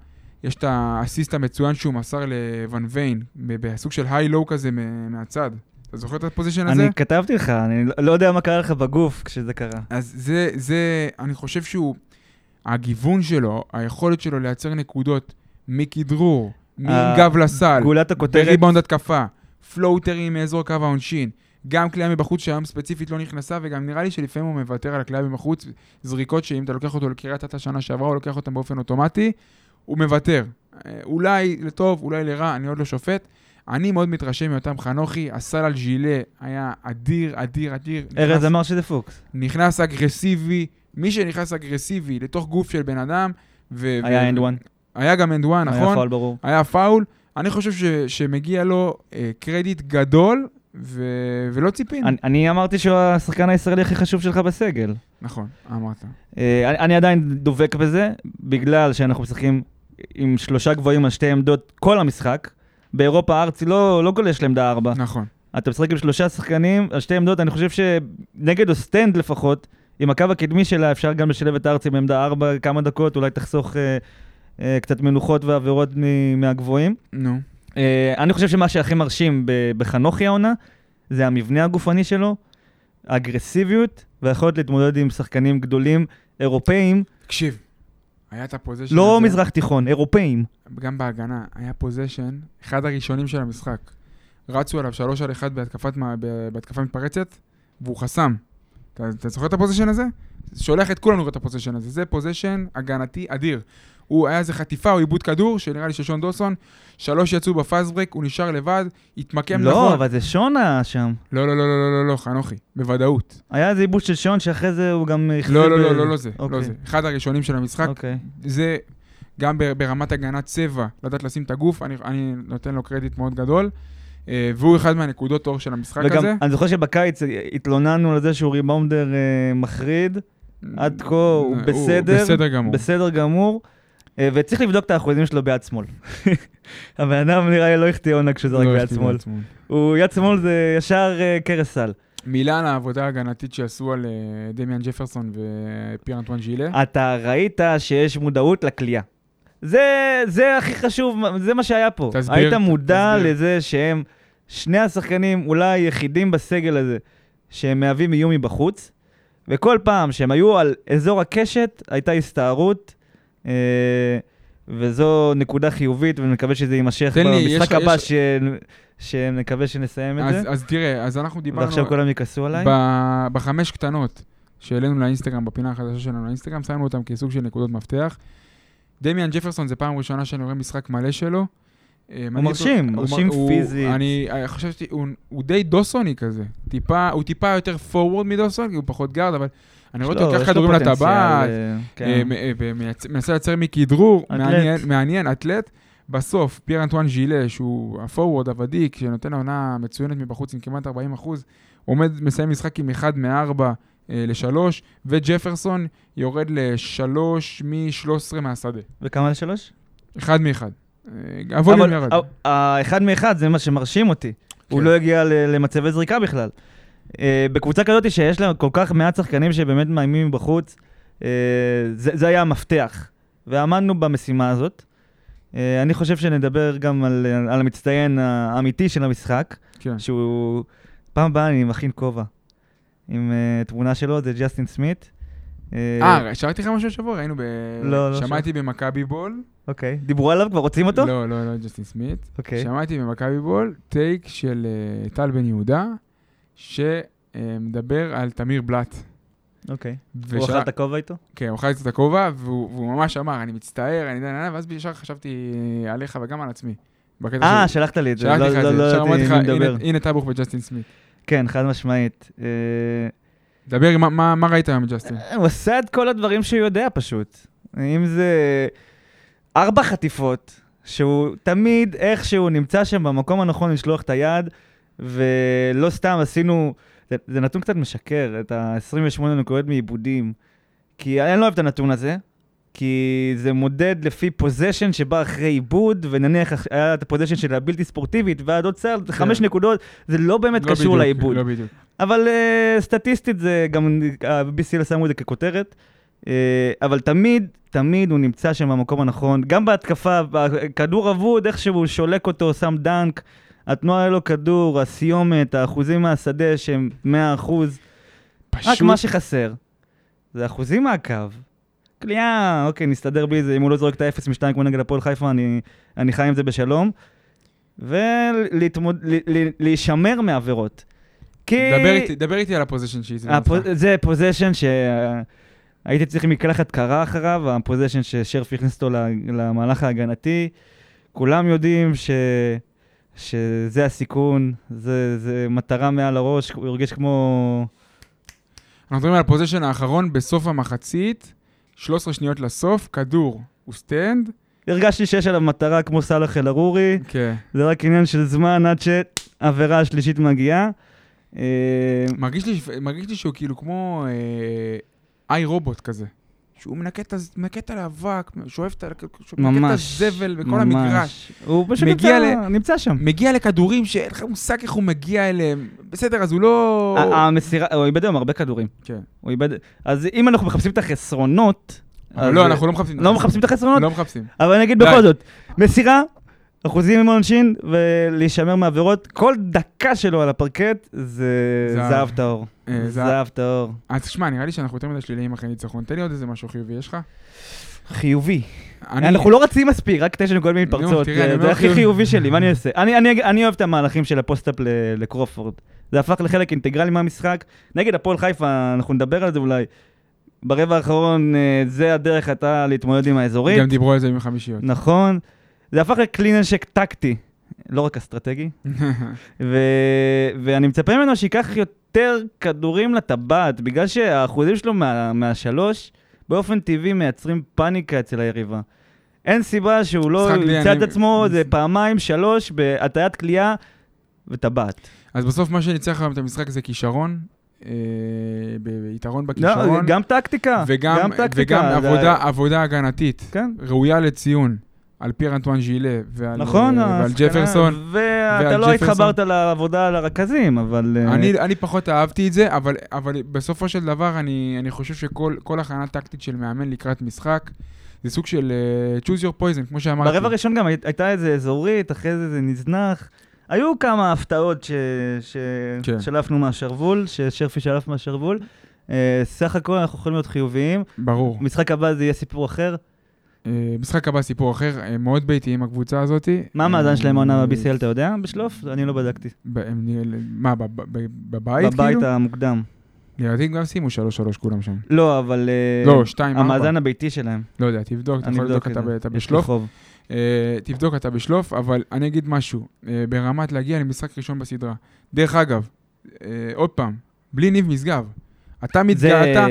יש את האסיסט המצוין שהוא מסר לוון ויין, בסוג של היי-לואו כזה מהצד. אתה זוכר את הפוזיישן הזה? אני כתבתי לך, אני לא יודע מה קרה לך בגוף כשזה קרה. אז זה, זה, אני חושב שהוא, הגיוון שלו, היכולת שלו לייצר נקודות מכדרור, מגב לסל, גולת הכותרת, בריבאונד התקפה, פלוטרים מאזור קו העונשין, גם קליעה מבחוץ שהיום ספציפית לא נכנסה, וגם נראה לי שלפעמים הוא מוותר על הקליעה מבחוץ, זריקות שאם אתה לוקח אותו לקריית אתא שנה שעברה, הוא לוקח אותן באופן אוטומטי, הוא מוותר. אה, אולי לטוב, אולי לרע, אני עוד לא שופט. אני מאוד מתרשם מאותם חנוכי, הסל על ז'ילה היה אדיר, אדיר, אדיר. ארז אמר שזה פוקס. נכנס אגרסיבי, מי שנכנס אגרסיבי לתוך גוף של בן אדם, ו... היה and one. היה גם and one, היה נכון? פאול ברור. היה פאול. אני חושב ש... שמגיע לו אה, קרדיט גדול, ו... ולא ציפינו. אני- אני אמרתי שהוא השחקן הישראלי הכי חשוב שלך בסגל. נכון, אמרת. אה, אני, אני עדיין דבק בזה, בגלל שאנחנו משחקים עם שלושה גבוהים על שתי עמדות כל המשחק. באירופה ארצי לא, לא גולש לעמדה ארבע. נכון. אתה משחק עם שלושה שחקנים על שתי עמדות, אני חושב שנגד אוסטנד לפחות, עם הקו הקדמי שלה אפשר גם לשלב את ארצי בעמדה ארבע כמה דקות, אולי תחסוך אה, קצת מנוחות ועבירות מ- מהגבוהים. נו. אה, אני חושב שמה שהכי מרשים בחנוכי העונה, זה המבנה הגופני שלו, האגרסיביות והיכולת להתמודד עם שחקנים גדולים אירופאים, תקשיב, היה את ה possession לא הזה, מזרח תיכון, אירופאים. גם בהגנה, היה possession, אחד הראשונים של המשחק. רצו עליו שלוש על אחד בהתקפת, בהתקפה מתפרצת, והוא חסם. אתה, אתה זוכר את ה possession הזה? שולח את כולנו את ה possession הזה. זה possession הגנתי אדיר. הוא היה איזה חטיפה או עיבוד כדור, שנראה לי של שון דוסון, שלוש יצאו בפאסט ברק, הוא נשאר לבד, התמקם לא, נכון. אבל זה שונה שם. לא, לא, לא, לא, לא, לא, לא, חנוכי, בוודאות. היה איזה עיבוד של שון שאחרי זה הוא גם לא, לא, ב- לא, לא, לא זה, לא אוקיי. זה. אחד הראשונים של המשחק, אוקיי. זה גם ברמת הגנת צבע, לדעת לשים את הגוף, אני, אני נותן לו קרדיט מאוד גדול, אה, והוא אחד מהנקודות אור של המשחק וגם, הזה. אני זוכר שבקיץ התלוננו על זה שהוא ריבאונדר אה, מחריד, עד כה הוא בסדר, בסדר גמור. בסדר גמור, וצריך לבדוק את האחוזים שלו ביד שמאל. הבן אדם נראה לי לא החטיא עונה כשזה רק ביד שמאל. הוא, יד שמאל זה ישר אה, קרס סל. מילה על העבודה ההגנתית שעשו על אה, דמיאן ג'פרסון ופייר אנטואן ז'ילה. אתה ראית שיש מודעות לכלייה. זה, זה הכי חשוב, זה מה שהיה פה. תסביר, היית מודע תסביר. לזה שהם שני השחקנים אולי היחידים בסגל הזה שהם מהווים איום מבחוץ, וכל פעם שהם היו על אזור הקשת, הייתה הסתערות, אה, וזו נקודה חיובית, ואני מקווה שזה יימשך במשחק הבא, יש- ש... שנקווה שנסיים את אז, זה. אז תראה, אז אנחנו דיברנו ועכשיו כולם יכעסו עליי. ב- בחמש קטנות שהעלינו לאינסטגרם, בפינה החדשה שלנו לאינסטגרם, שמנו אותם כסוג של נקודות מפתח. דמיאן ג'פרסון זה פעם ראשונה שאני רואה משחק מלא שלו. אה, מעניין מרשים, אותו- מרשים הוא- פיזית. אני אה, חשבתי, הוא, הוא די דוסוני כזה. טיפה, הוא טיפה יותר פורוורד מדוסון, כי הוא פחות גארד, אבל אני רואה אותו לוקח כדורים לטבעת, אה, כן. אה, מ- אה, מנסה לייצר מכדרור. מעניין, אתלט. בסוף, פייר אנטואן ז'ילה, שהוא הפורוורד הוותיק, שנותן העונה מצוינת מבחוץ עם כמעט 40 אחוז, עומד, מסיים משחק עם 1 מ-4 ל-3, וג'פרסון יורד ל-3 מ-13 מהשדה. וכמה לשלוש? 1 מ-1. ה volume ירד. ה- האחד מאחד זה מה שמרשים אותי. הוא כן. לא הגיע למצבי זריקה בכלל. אה, בקבוצה כזאת שיש לה כל כך מעט שחקנים שבאמת מאיימים מבחוץ, אה, זה זה היה המפתח. ועמדנו במשימה הזאת. אה, אני חושב שנדבר גם על על המצטיין האמיתי של המשחק, כן. שהוא... פעם הבאה אני מכין כובע. עם תמונה שלו, זה ג'סטין סמית. אה, שאלתי לך משהו השבוע? ראינו ב... לא, לא שמעתי במכבי בול. אוקיי. דיברו עליו? כבר רוצים אותו? לא, לא, לא, ג'סטין סמית. אוקיי. שמעתי במכבי בול טייק של טל בן יהודה, שמדבר על תמיר בלאט. אוקיי. הוא אכל את הכובע איתו? כן, הוא אכל את הכובע, והוא והוא ממש אמר, אני מצטער, אני יודע, ואז ישר חשבתי עליך וגם על עצמי. אה, של- שלחת לי את זה. שלחתי לך לא- את לא- זה, לא ישר ידעתי אמרתי לך, מי מדבר. "הנה- טאבוך וג'סטין סמית. כן, חד משמעית. אה, דבר, מה- מה מה ראית היום, ג'סטין? הוא עשה את כל הדברים שהוא יודע פשוט. אם זה ארבע חטיפות, שהוא תמיד איכשהו נמצא שם במקום הנכון לשלוח את היד, ולא סתם עשינו, זה, זה נתון קצת משקר, את ה-28 נקודות מעיבודים. כי אני לא אוהב את הנתון הזה, כי זה מודד לפי possession שבא אחרי עיבוד, ונניח היה את ה possession של הבלתי ספורטיבית, ועד עוד צער, זה חמש נקודות, זה לא באמת לא קשור לעיבוד. לא בדיוק. אבל uh, סטטיסטית זה גם, ה-BCL שמו את זה ככותרת, uh, אבל תמיד, תמיד הוא נמצא שם במקום הנכון. גם בהתקפה, כדור אבוד, איך שהוא שולק אותו, שם דנק, התנועה ללא כדור, הסיומת, האחוזים מהשדה שהם 100%, רק פשוט, מה שחסר, זה אחוזים מהקו. קליעה, אוקיי, נסתדר בלי זה, אם הוא לא זורק את האפס משתיים כמו נגד הפועל חיפה, אני, אני חי עם זה בשלום. ולהישמר מעבירות. כי... דבר איתי- דבר איתי על ה possession שהיא הפו- זה possession שהייתי צריך מקלחת קרה אחריו, ה possession ששרף הכניס אותו ל- למהלך ההגנתי. כולם יודעים ש... שזה הסיכון, זה, זה מטרה מעל הראש, הוא הרגיש כמו... אנחנו מדברים על ה possession האחרון בסוף המחצית, 13 שניות לסוף, כדור אוסטנד. הרגשתי שיש עליו מטרה כמו סאלח אל-ערורי, כן. זה רק עניין של זמן עד שהעבירה השלישית מגיעה. אה, מרגיש לי, מרגיש לי שהוא כאילו כמו אה, iRobot כזה. שהוא מנקה את האבק, שואף את. הזבל בכל ממש. המגרש. הוא פשוט נמצא, נמצא שם. מגיע לכדורים שאין לך מושג איך הוא מגיע אליהם. בסדר, אז הוא לא... המסירה, הוא איבד היום הרבה כדורים. כן. הוא איבד... אז אם אנחנו מחפשים את החסרונות... לא, אנחנו לא מחפשים. לא מחפשים את החסרונות? לא מחפשים. אבל אני אגיד. בכל זאת, מסירה, אחוזים עם עונשין ולהישמר מעבירות, כל דקה שלו על הפרקט זה זהב. טהור. אה, זהב. טהור. אז תשמע, נראה לי שאנחנו יותר מדי שליליים אחרי ניצחון. תן לי עוד איזה משהו חיובי, יש לך? חיובי. אני- אנחנו לא רצים מספיק, רק תשע נקודות מתפרצות. זה- הכי חיובי. שלי, מה אני אעשה? אני- אני אני אוהב את המהלכים של ה post-up לקרופורד. זה הפך לחלק אינטגרלי מהמשחק. נגד הפועל חיפה, אנחנו נדבר על זה אולי. ברבע האחרון, אה, זה הדרך הייתה להתמודד עם האזורית. גם דיברו על זה עם החמישיות. נכון. זה הפך לכלי נשק טקטי, לא רק אסטרטגי. ו... ואני מצפה ממנו שייקח יותר כדורים לטבעת, בגלל שהאחוזים שלו מה... מהשלוש, באופן טבעי מייצרים פאניקה אצל היריבה. אין סיבה שהוא לא ימצא את עצמו, זה פעמיים, שלוש, בהטיית כליאה וטבעת. אז בסוף מה שניצח היום את המשחק זה כישרון, אה, ביתרון לא, בכישרון, גם טקטיקה, גם טקטיקה. וגם עבודה הגנתית, כן, ראויה לציון, על פייר אנטואן ז'ילה ועל, נכון, אה, ועל ג'פרסון. ואתה ועל לא ג'פרסון. התחברת לעבודה על הרכזים, אבל... אה, אני, אני פחות אהבתי את זה, אבל, אבל בסופו של דבר אני, אני חושב שכל כל הכנה טקטית של מאמן לקראת משחק, זה סוג של uh, choose your poison, כמו שאמרתי. ברבע הראשון גם הי- הייתה איזה אזורית, אחרי זה זה נזנח. היו כמה הפתעות ש... כן. ששלפנו מהשרוול, ששרפי שלף מהשרוול. אה, סך הכל אנחנו יכולים להיות חיוביים. ברור. משחק הבא זה יהיה סיפור אחר. אה, משחק הבא סיפור אחר, אה, מאוד ביתיים הקבוצה הזאת. מה המאזן שלהם העונה אה, ב-BCL, אתה יודע? בשלוף? אני לא בדקתי. הם מה, בבית בבית כאילו? המוקדם. לדעתי גם סיימו 3-3 כולם שם. לא, אבל... לא, 2-4. המאזן הביתי שלהם. לא יודע, תבדוק, אתה יכול לבדוק, את אתה בשלוף. תבדוק, אתה בשלוף, אבל אני אגיד משהו, ברמת להגיע למשחק ראשון בסדרה. דרך אגב, עוד פעם, בלי ניב משגב. אתה מתגעתה,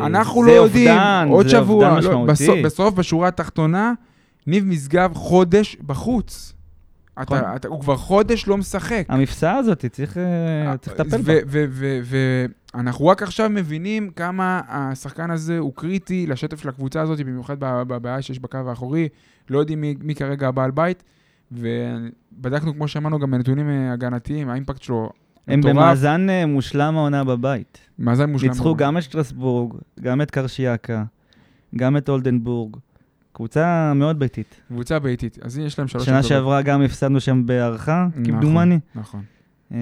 אנחנו לא יודעים, אובדן, עוד שבוע, לא. בסוף, בסוף, בשורה התחתונה, ניב משגב חודש בחוץ. נכון. אתה, אתה, הוא כבר חודש לא משחק. המפסעה הזאת, צריך אה, צריך לטפל בה. ואנחנו רק עכשיו מבינים כמה השחקן הזה הוא קריטי לשטף של הקבוצה הזאת, במיוחד בבעיה שיש בקו האחורי. לא יודעים מי, מי כרגע הבעל בית, ובדקנו, כמו שאמרנו, גם בנתונים אה, הגנתיים, האימפקט שלו הם. במאזן אה, מושלם העונה בבית. מאזן מושלם. ניצחו. גם את שטרסבורג, גם את קרשיאקה, גם את אולדנבורג. קבוצה מאוד ביתית. קבוצה ביתית, אז יש להם שלוש... שנה. שעברה גם הפסדנו שם בהערכה, נכון, כמדומני. נכון. אה,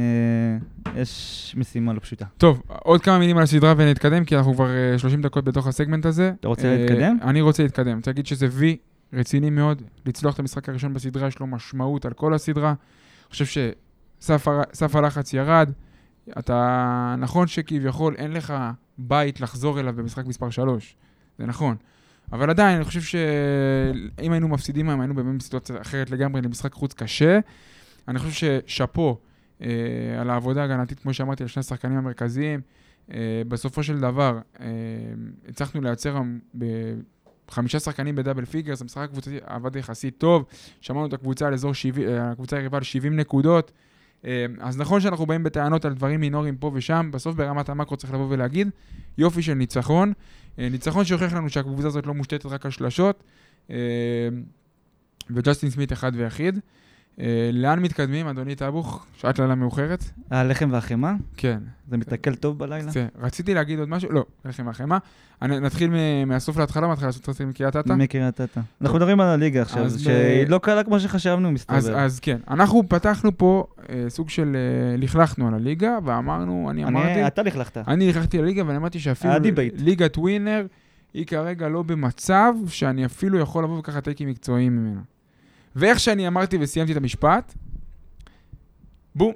יש משימה לא פשוטה. טוב, עוד כמה מילים על הסדרה ונתקדם, כי אנחנו כבר אה, 30 דקות בתוך הסגמנט הזה. אתה רוצה אה, להתקדם? אני רוצה להתקדם. אני רוצה להגיד שזה וי רציני מאוד. לצלוח את המשחק הראשון בסדרה, יש לו משמעות על כל הסדרה. אני חושב שסף הר- סף הלחץ ירד. אתה, נכון שכביכול אין לך בית לחזור אליו במשחק מספר 3, זה נכון. אבל עדיין, אני חושב שאם היינו מפסידים היום, היינו באמת בסיטואציה אחרת לגמרי, למשחק חוץ קשה. אני חושב ששאפו אה, על העבודה ההגנתית, כמו שאמרתי, על שני השחקנים המרכזיים. אה, בסופו של דבר, אה, הצלחנו לייצר בחמישה שחקנים ב double figures, המשחק הקבוצתי עבד יחסית טוב, שמרנו את הקבוצה על אזור 70, אה, הקבוצה היריבה על 70 נקודות. אה, אז נכון שאנחנו באים בטענות על דברים מינוריים פה ושם, בסוף ברמת המקרו צריך לבוא ולהגיד, יופי של ניצחון. אה, ניצחון שהוכיח לנו שהקבוצה הזאת לא מושתתת רק על שלשות, אה, וג'סטין סמית אחד ויחיד. אה, לאן מתקדמים, אדוני טאבוך? שעת לילה מאוחרת? הלחם והחמאה? כן. זה מתעכל טוב בלילה? זה, רציתי להגיד עוד משהו, לא, לחם והחמאה. נתחיל מהסוף להתחלה, מההתחלה לעשות רציתי מקריית אתא? מקריית אתא. אנחנו מדברים על הליגה עכשיו, שהיא לא קלה כמו שחשבנו, מסתבר. אז כן, אנחנו פתחנו פה אה, סוג של, אה, לכלכנו על הליגה, ואמרנו, אני אמרתי, אתה לכלכת. אני נכנסתי לליגה ואני אמרתי שאפילו. ליגת ווינר היא כרגע לא במצב שאני אפילו יכול לבוא ולקחת טייקים מקצועיים ממנה. ואיך שאני אמרתי וסיימתי את המשפט, בום,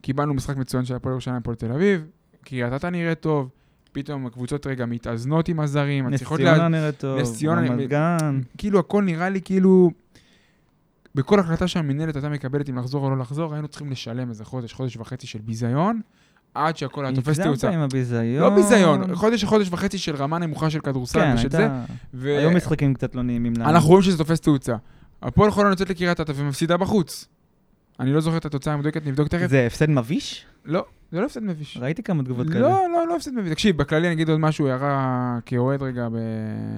קיבלנו משחק מצוין של הפועל ירושלים הפועל תל אביב, קריית אתא נראית טוב, פתאום הקבוצות רגע מתאזנות עם הזרים, נס ציונה לה... נראית טוב, נס ציונה רמת גן. כאילו הכל נראה לי כאילו... בכל החלטה שהמינהלת הייתה מקבלת אם לחזור או לא לחזור, היינו צריכים לשלם איזה חודש, חודש וחצי של ביזיון, עד שהכל היה תופס תאוצה. הגזמת עם הביזיון. לא ביזיון, חודש, חודש וחצי של רמה נמוכה של כדורסל כן, ושל זה. הייתה... ו- היו משחקים קצת לא נעימים לנו. אנחנו רואים שזה תופס תאוצה. הפועל חולון יוצאת לקריית אתא ומפסידה בחוץ. אני לא זוכר את התוצאה המדויקת, נבדוק תכף. זה הפסד מביש? לא, זה לא הפסד מביש. ראיתי כמה תגובות כאלה. לא, לא, לא הפסד מביש. תקשיב, בכללי אני אגיד עוד משהו, הערה כאוהד רגע, ב...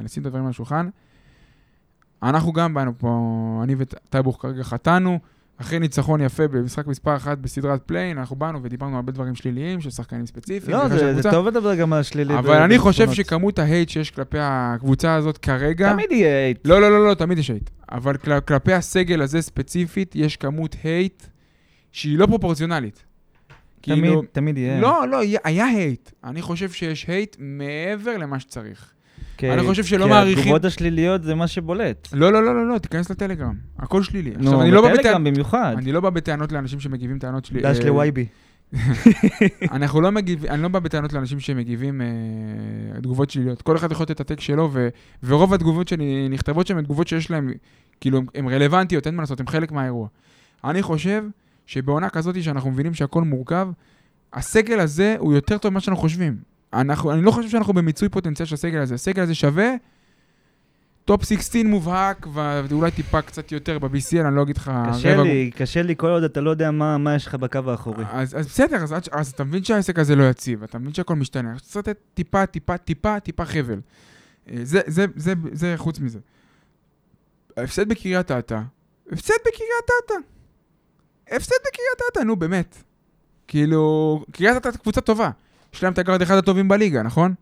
לשים את הדברים על השולחן. אנחנו גם באנו פה, אני וטייבוך כרגע חטאנו, אחרי ניצחון יפה במשחק מספר אחת בסדרת play-in, אנחנו באנו ודיברנו על הרבה דברים שליליים של שחקנים ספציפיים. לא, זה-. זה טוב לדבר גם על שלילי. אבל אני חושב ובניצחונות. שכמות ה hate שיש כלפי הקבוצה הזאת כרגע... תמיד יהיה hate. לא, לא, לא, לא, תמיד יש hate. אבל כל, כלפי הסגל הזה ספציפית, יש כמות hate שהיא לא פרופורציונלית. תמיד, כאילו, תמיד יהיה. לא, לא, היה hate. אני חושב שיש hate מעבר למה שצריך. כי- אני חושב שלא כי מעריכים- התגובות השליליות זה מה שבולט. לא, לא, לא, לא, לא, תיכנס לטלגרם. הכל שלילי. עכשיו, נו, אני לא בא בטענות... במיוחד. אני לא בא בטענות לאנשים שמגיבים טענות שלי. דש אה, לווייבי. אנחנו לא מגיב... אני לא בא בטענות לאנשים שמגיבים אה, תגובות שליליות. כל אחד יכול לתת את ה take שלו, ו... ורוב התגובות שנכתבות שם הן תגובות שיש להן, כאילו, הן רלוונטיות, אין מה לעשות, הן חלק מהאירוע. אני חושב שבעונה כזאת שאנחנו מבינים שהכל מורכב, הסגל הזה הוא יותר טוב ממה שאנחנו חושבים. אנחנו, אני לא חושב שאנחנו במיצוי פוטנציאל של הסגל הזה. הסגל הזה שווה top 16 מובהק, ואולי טיפה קצת יותר ב-BCL, אני לא אגיד לך... קשה לי, קשה לי כל עוד אתה לא יודע מה מה יש לך בקו האחורי. אז, אז בסדר, אז, ש- אז אתה מבין שהעסק הזה לא יציב, אתה מבין שהכל משתנה, אז צריך לתת טיפה, טיפה, טיפה, טיפה חבל. אה, זה, זה, זה, זה חוץ מזה. ההפסד בקריית אתא, הפסד בקריית אתא. הפסד בקריית אתא, נו באמת. כאילו, קריית אתא קבוצה טובה. יש להם את הגארד אחד הטובים בליגה, נכון?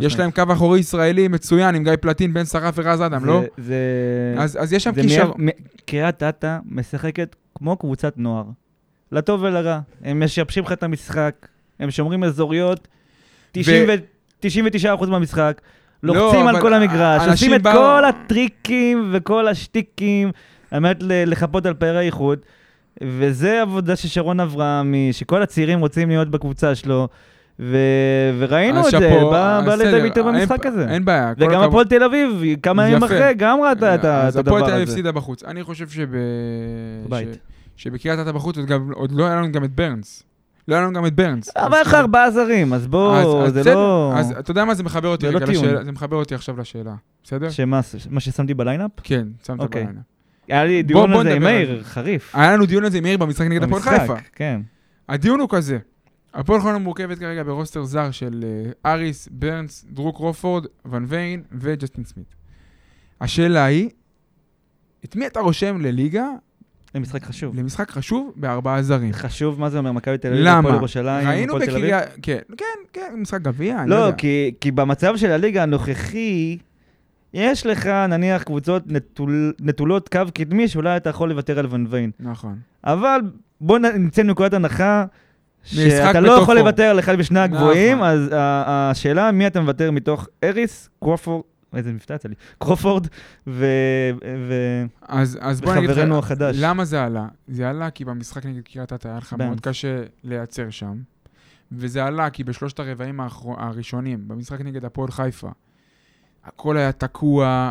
יש להם קו אחורי ישראלי מצוין עם גיא פלטין, בן שרף ורז אדם, לא? זה... אז, אז יש שם מ- קריית אתא משחקת כמו קבוצת נוער. לטוב ולרע. הם משבשים לך את המשחק, הם שומרים אזוריות, 90 ו- 99% מהמשחק, לא, לוחצים על כל המגרש, עושים את כל הטריקים וכל השטיקים על מנת לחפות על פערי איכות. וזה עבודה של שרון אברהמי, שכל הצעירים רוצים להיות בקבוצה שלו, ו... וראינו אז את זה, בא אז בא לידי ביטוי במשחק הזה. אין בעיה. וגם. הפועל תל אביב, כמה ימים. אחרי, גם ראתה את ה- אז את הדבר הפועל תל אביב הזה. הפסידה בחוץ. אני חושב שב... בית. שבקריית אתא בחוץ עוד, לא היה לנו גם את ברנס. לא היה לנו גם את ברנס. אבל אז- יש לך ארבעה זרים, אז אז- בוא, אז זה. לא... אז אתה יודע מה? זה מחבר אותי לא רגע. לשאלה. זה מחבר אותי עכשיו לשאלה. בסדר? שמה, מה ששמתי ב lineup? כן, שמת אוקיי. בעיה. היה לי דיון על זה עם מאיר, חריף. היה לנו דיון על זה עם מאיר במשחק נגד הפועל חיפה. כן. הדיון הוא כזה. הפועל חיפה מורכבת כרגע ב roster זר של אה, אריס, ברנס, דרו קרופורד, ון ויין וג'סטין סמית. השאלה היא, את מי אתה רושם לליגה, זה משחק חשוב. למשחק חשוב, בארבעה זרים? חשוב, מה זה אומר, מכבי תל אביב? הפועל ירושלים, ראינו הפועל תל אביב? בקריה... כן, כן, כן, משחק גביע, אני לא לא, יודע. כי, כי במצב של הליגה הנוכחי, יש לך נניח קבוצות נטול, נטולות קו קדמי שאולי אתה יכול לוותר על ון ויין. נכון. אבל בוא נצא מנקודת הנחה שאתה לא יכול. לוותר על אחד משני הגבוהים, נכון. אז השאלה מי אתה מוותר מתוך אריס, קרופורד, איזה מבטא יצא לי, קרופורד ו... ו... וחברנו החדש. למה זה עלה? זה עלה כי במשחק נגד קריית אתא היה לך. מאוד קשה לייצר שם, וזה עלה כי בשלושת הרבעים. הראשונים, במשחק נגד הפועל חיפה, הכל היה תקוע,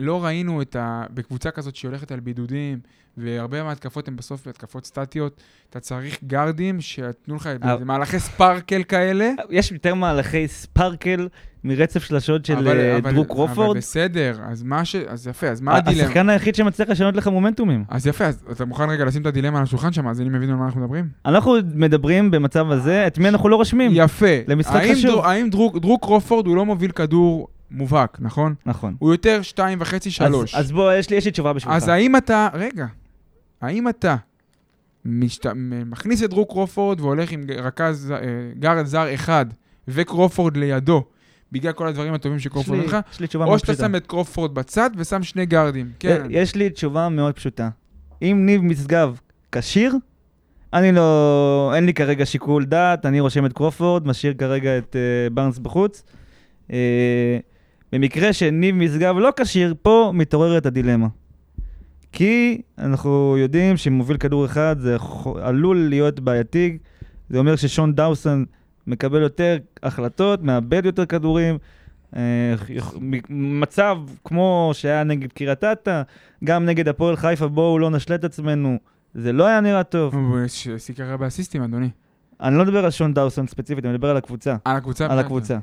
לא ראינו את ה... בקבוצה כזאת שהיא הולכת על בידודים, והרבה מההתקפות הן בסוף התקפות סטטיות, אתה צריך גארדים שיתנו לך אבל- איזה מהלכי ספארקל כאלה. יש יותר מהלכי ספארקל מרצף שלשות של אבל- אה, אבל- דרו קרופורד. אבל בסדר, אז מה ש... אז יפה, אז מה הדילמה? השחקן היחיד שמצליח לשנות לך מומנטומים. אז יפה, אז אתה מוכן רגע לשים את הדילמה על השולחן שם, אז אני מבין על מה אנחנו מדברים? אנחנו מדברים במצב הזה, את מי אנחנו לא רושמים. יפה. למשחק האם חשוב. דרו- האם דרו- דרו קרופורד הוא לא מוביל כדור מובהק, נכון? נכון. הוא יותר שתיים וחצי, שלוש. אז, אז בוא, יש לי, יש לי תשובה בשבילך. אז האם אתה, רגע, האם אתה משת... מכניס את דרו קרופורד והולך עם רכז, אה, guard זר אחד וקרופורד לידו, בגלל כל הדברים הטובים שקרופורד נותן לך, או שאתה. שם את קרופורד בצד ושם שני גארדים. כן. יש לי תשובה מאוד פשוטה. אם ניב משגב כשיר, אני לא... אין לי כרגע שיקול דעת, אני רושם את קרופורד, משאיר כרגע את אה, בארנס בחוץ. אה, במקרה שניב משגב לא כשיר, פה מתעוררת הדילמה. כי אנחנו יודעים שמוביל כדור אחד זה עלול להיות בעייתי, זה אומר ששון דאוסון מקבל יותר החלטות, מאבד יותר כדורים. אה, מצב כמו שהיה נגד קריית אתא, גם נגד הפועל חיפה, בואו לא נשלה את עצמנו, זה לא היה נראה טוב. הוא יש- השיג הרבה אסיסטים, אדוני. אני לא מדבר על שון דאוסון ספציפית, אני מדבר על הקבוצה. על הקבוצה? על. הקבוצה.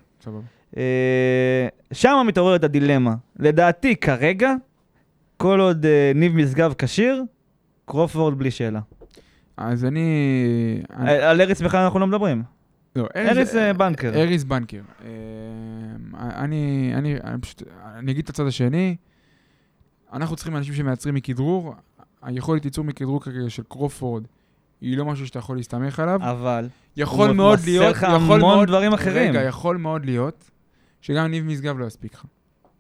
אה, שם מתעוררת הדילמה. לדעתי, כרגע, כל עוד אה, ניב משגב כשיר, קרופורד בלי שאלה. אז אני... אני- על ארץ בכלל אנחנו לא מדברים. לא, ארז אה, בנקר. אריס בנקר. אה, אני, אני, אני פשוט, אני אגיד את הצד השני. אנחנו צריכים אנשים שמייצרים מכדרור. היכולת ייצור מכדרור כרגע של קרופורד היא לא משהו שאתה יכול להסתמך עליו. אבל, יכול הוא מאוד להיות, לך יכול המון מאוד, דברים אחרים. רגע, יכול מאוד להיות שגם ניב משגב לא יספיק לך.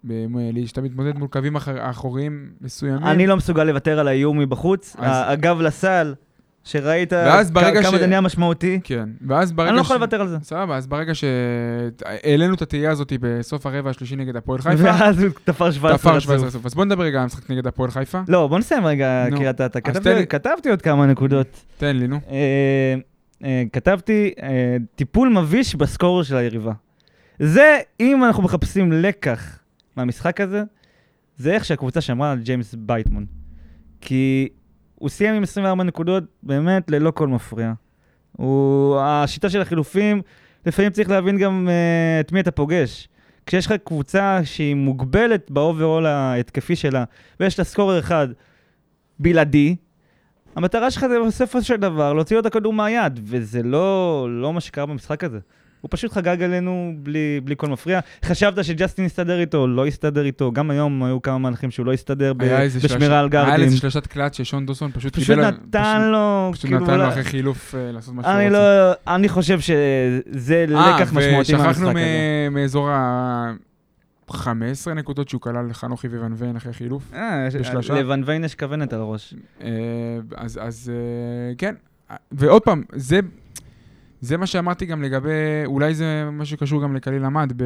במ- שאתה מתמודד מול קווים אחוריים מסוימים. אני לא מסוגל לוותר על האיום מבחוץ. אז- הגב לסל, שראית כמה ש- זה נהיה משמעותי, כן, ואז ברגע אני לא יכול ש- לוותר על זה. סבבה, אז ברגע שהעלינו את התהייה הזאת בסוף הרבע השלישי נגד הפועל חיפה, ואז הוא תפר 17 תפר רצוף. 17 רצוף. אז בוא נדבר רגע על המשחק נגד הפועל חיפה. לא, בוא נסיים רגע, נו. קריית אתא. כתבתי- לי- כתבתי עוד כמה נקודות. תן לי, נו. אה, אה, כתבתי אה, טיפול מביש ב scorer של היריבה. זה, אם אנחנו מחפשים לקח מהמשחק הזה, זה איך שהקבוצה שמרה על ג'יימס בייטמון. כי הוא סיים עם 24 נקודות באמת ללא כל מפריע. הוא, השיטה של החילופים, לפעמים צריך להבין גם אה, את מי אתה פוגש. כשיש לך קבוצה שהיא מוגבלת ב overall ההתקפי שלה, ויש לה סקורר אחד בלעדי, המטרה שלך זה בסופו של דבר להוציא לו את הכדור מהיד, וזה לא, לא מה שקרה במשחק הזה. הוא פשוט חגג עלינו בלי, בלי כל מפריע. חשבת שג'סטין יסתדר איתו, לא יסתדר איתו. גם היום היו כמה מהלכים שהוא לא הסתדר ב- היה בשמירה שלוש- על היה גארדים. איזה שלושת קלאץ' ששון דוסון פשוט פשוט קיבל... נתן פשוט- לו, פשוט כאילו, נתן לו לא- אחרי חילוף אה, לעשות מה שהוא אני רוצה. לא, אני חושב שזה לקח משמעותי אה, ושכחנו מהמשחק הזה. מאזור ה-15 נקודות שהוא כלל חנוכי וואן ויין אחרי חילוף. אה, בשלושה. לבן ויין יש כוונת על הראש. אה, אז, אה, כן, ועוד פעם, זה, זה מה שאמרתי גם לגבי, אולי זה מה שקשור גם לקליל עמד ב-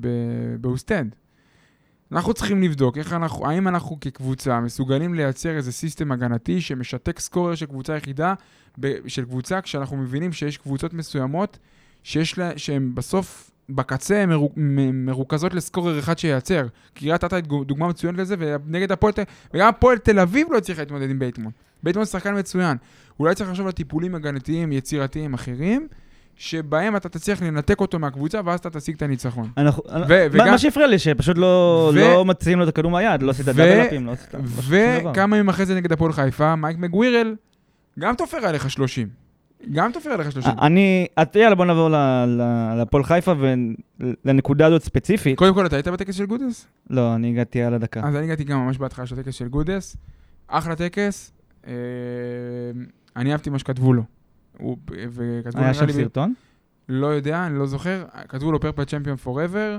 ב- באוסטד. אנחנו צריכים לבדוק איך אנחנו, האם אנחנו כקבוצה מסוגלים לייצר איזה סיסטם הגנתי שמשתק סקורר של קבוצה יחידה, של קבוצה, כשאנחנו מבינים שיש קבוצות מסוימות שיש לה, שהן בסוף, בקצה, הן מרו, מ- מרוכזות ל scorer אחד שייצר. קריית אתא היא דוגמה מצוינת לזה, ונגד הפועל, וגם הפועל תל אביב לא הצליחה להתמודד עם בייטמון. בייטמון שחקן מצוין. אולי צריך לחשוב על טיפולים הגנתיים, יצירתיים אחרים, שבהם אתה תצליח לנתק אותו מהקבוצה, ואז אתה תשיג את הניצחון. אנחנו- ו- מה- וגם- מה שהפריע לי, שפשוט לא ו- לא מוציאים לו את הכדור מהיד, לא עשית ו- דאבלאפים, לא עשית לא. וכמה ימים אחרי זה נגד הפועל חיפה, מייק מגווירל גם תופר עליך 30. גם תופר עליך 30. אני, יאללה בוא נעבור ל- ל- להפועל חיפה ולנקודה הזאת ספציפית. קודם כל, אתה היית בטקס של גודס? לא, אני הגעתי על הדקה. אז אני הגעתי גם ממש בהתחלה של הטקס של גודס. אחלה טקס. אני אהבתי מה שכתבו לו. הוא- וכתבו היה שם לי, סרטון? לא יודע, אני לא זוכר. כתבו לו purple champion forever,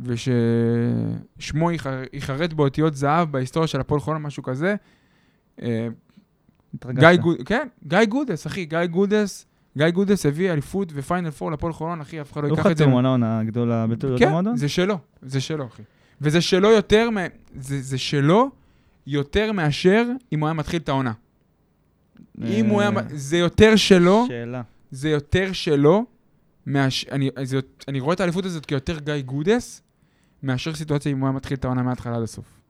וששמו ייחרט באותיות זהב בהיסטוריה של הפועל חולון, משהו כזה. אה. גיא גודס, כן, גיא גודס, אחי, גיא גודס, גיא גודס הביא אליפות ו Final Four לפועל חולון, אחי, אף אחד לא הוא ייקח את זה. חתום עונה עונה גדולה בתולדות כן, המועדון? זה שלו, זה שלו, אחי. וזה שלו יותר. זה, זה שלו יותר מאשר אם הוא היה מתחיל את העונה. אם הוא היה... אה, זה יותר שלו, שאלה. זה יותר שלו, מהש... אני, זה... אני רואה את האליפות הזאת כיותר גיא גודס, מאשר סיטואציה אם הוא היה מתחיל את העונה מההתחלה עד הסוף.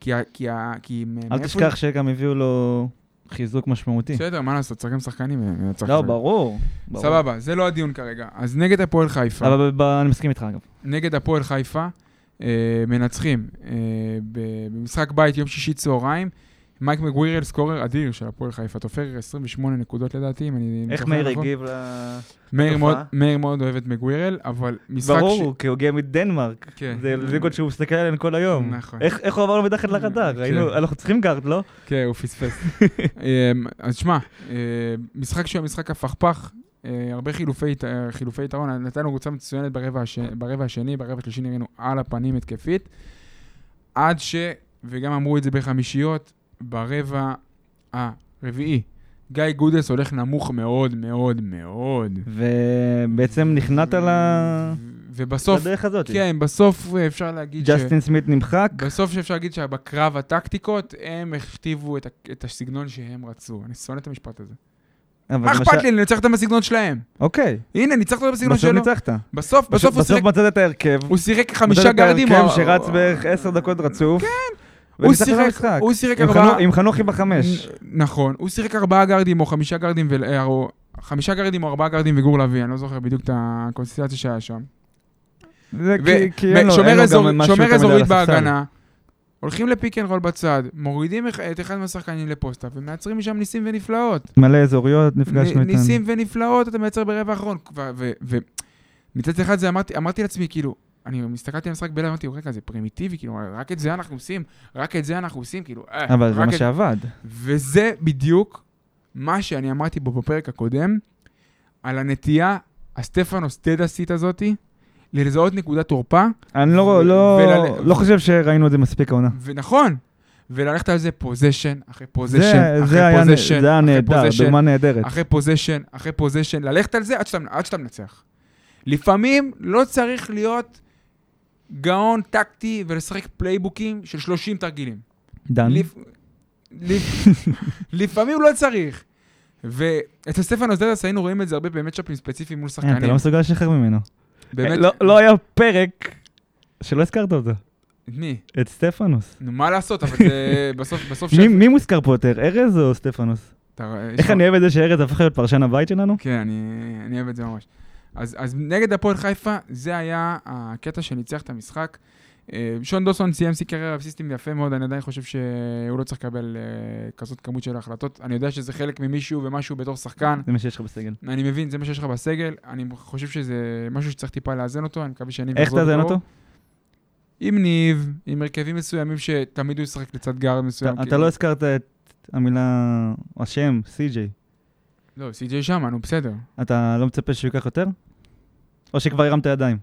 כי ה... כי ה... כי... אל תשכח שגם הביאו לו חיזוק משמעותי. בסדר, מה לעשות, צריך גם שחקנים. אה, צריך לא. ברור. ברור. סבבה, זה לא הדיון כרגע. אז נגד הפועל חיפה, אבל אני מסכים איתך, אגב. נגד הפועל חיפה, אה, מנצחים אה, במשחק בית יום שישי צהריים. מייק מגווירל, סקורר אדיר של הפועל חיפה, תופר 28 נקודות לדעתי, אם אני... איך מאיר נכון. הגיב לתופעה? מאיר מאוד אוהב את מגווירל, אבל משחק ברור, כי הוא הגיע מדנמרק. כן. זה ליגות שהוא מסתכל עליהן כל היום. נכון. איך הוא עבר לו מתחת לחדר? כן. ראינו, אנחנו צריכים גארד, לא? כן, הוא פספס. אמ, אז שמע, אה, משחק שהוא המשחק הפכפך, אה, הרבה חילופי, אה, חילופי יתרון, נתנו קבוצה מצוינת ברבע, הש... ברבע השני, ברבע השלישי נראינו על הפנים התקפית, עד ש, וגם אמרו את זה בחמישיות, ברבע הרביעי, גיא גודס הולך נמוך מאוד מאוד מאוד. ובעצם נכנעת ל... ובסוף, לדרך הזאת. כן, בסוף אה, אפשר להגיד ש... ג'סטין סמית נמחק, בסוף שאפשר להגיד שבקרב הטקטיקות, הם הכתיבו את, את הסגנון שהם רצו. אני שונא את המשפט הזה. מה אכפת ש- לי? אני ניצח אותם בסגנון שלהם. אוקיי, הנה, ניצחת בסגנון בסוף שלו. ניצחת. בסוף, בסוף הוא בסוף שיחק... מצאת את ההרכב. הוא שיחק מצאת חמישה את גרדים. ההרכב או- שרץ או- בערך עשר דקות רצוף. כן. הוא שיחק-. הוא שיחק ארבעה... עם חנוכי בחמש. נכון. הוא שיחק ארבעה גרדים או חמישה גרדים, ו- אה, או חמישה גרדים או ארבעה גרדים וגור לביא, אני לא זוכר בדיוק את הקונסטלציה שהיה שם. שומר אזורית. בהגנה, הולכים ל pick and roll בצד, מורידים את אחד מהשחקנים ל post-up, ומייצרים משם ניסים ונפלאות. מלא אזוריות, נפגשנו איתן. ניסים ונפלאות אתה מייצר ברבע האחרון. ומצד אחד זה אמרתי לעצמי, כאילו, אני מסתכלתי על המשחק בלב, אמרתי, רגע, זה פרימיטיבי, כאילו, רק את זה אנחנו עושים, רק את זה אנחנו עושים, כאילו, אה, אבל זה מה את- שעבד. וזה בדיוק מה שאני אמרתי בו בפרק הקודם, על הנטייה הסטפנוס דדסית הזאתי, לזהות נקודת תורפה, אני ו- לא- לא ול- לא חושב שראינו את זה מספיק העונה. ונכון, וללכת על זה possession, אחרי possession, אחרי possession, זה היה נהדר, דוגמה נהדרת. אחרי possession, אחרי possession, ללכת על זה עד שאתה, עד שאתה מנצח. לפעמים לא צריך להיות גאון טקטי ולשחק פלייבוקים של 30 תרגילים. דן? לפ... לפ... לפעמים לא צריך. ואצל סטפנוס דדס היינו רואים את זה הרבה ב match-up ים ספציפיים מול אין, שחקנים. אתה לא מסוגל לשחרר ממנו. באמת, לא- לא היה פרק שלא הזכרת אותו. את מי? את סטפנוס. נו, מה לעשות, אבל זה בסוף, בסוף מי- מי מוזכר פה יותר, ארז או סטפנוס? איך אני אוהב את זה שארז הפך להיות פרשן הבית שלנו? כן, אני אוהב את זה ממש. אז, אז נגד הפועל חיפה, זה היה הקטע שניצח את המשחק. אה, שון דוסון סיים קריירה בסיסטים יפה מאוד, אני עדיין חושב שהוא לא צריך לקבל אה, כזאת כמות של החלטות. אני יודע שזה חלק ממישהו ומשהו בתור שחקן. זה מה שיש לך בסגל. אני מבין, זה מה שיש לך בסגל. אני חושב שזה משהו שצריך טיפה לאזן אותו, אני מקווה שאני... איך תאזן אותו? עם ניב, עם הרכבים מסוימים שתמיד הוא ישחק לצד גארד מסוים. אתה- אתה כאילו- לא הזכרת את המילה, השם, סי.ג'יי. לא, סי.ג'יי שמה, נו בסדר. אתה לא מצפה שהוא ייקח יותר? או שכבר הרמת ידיים?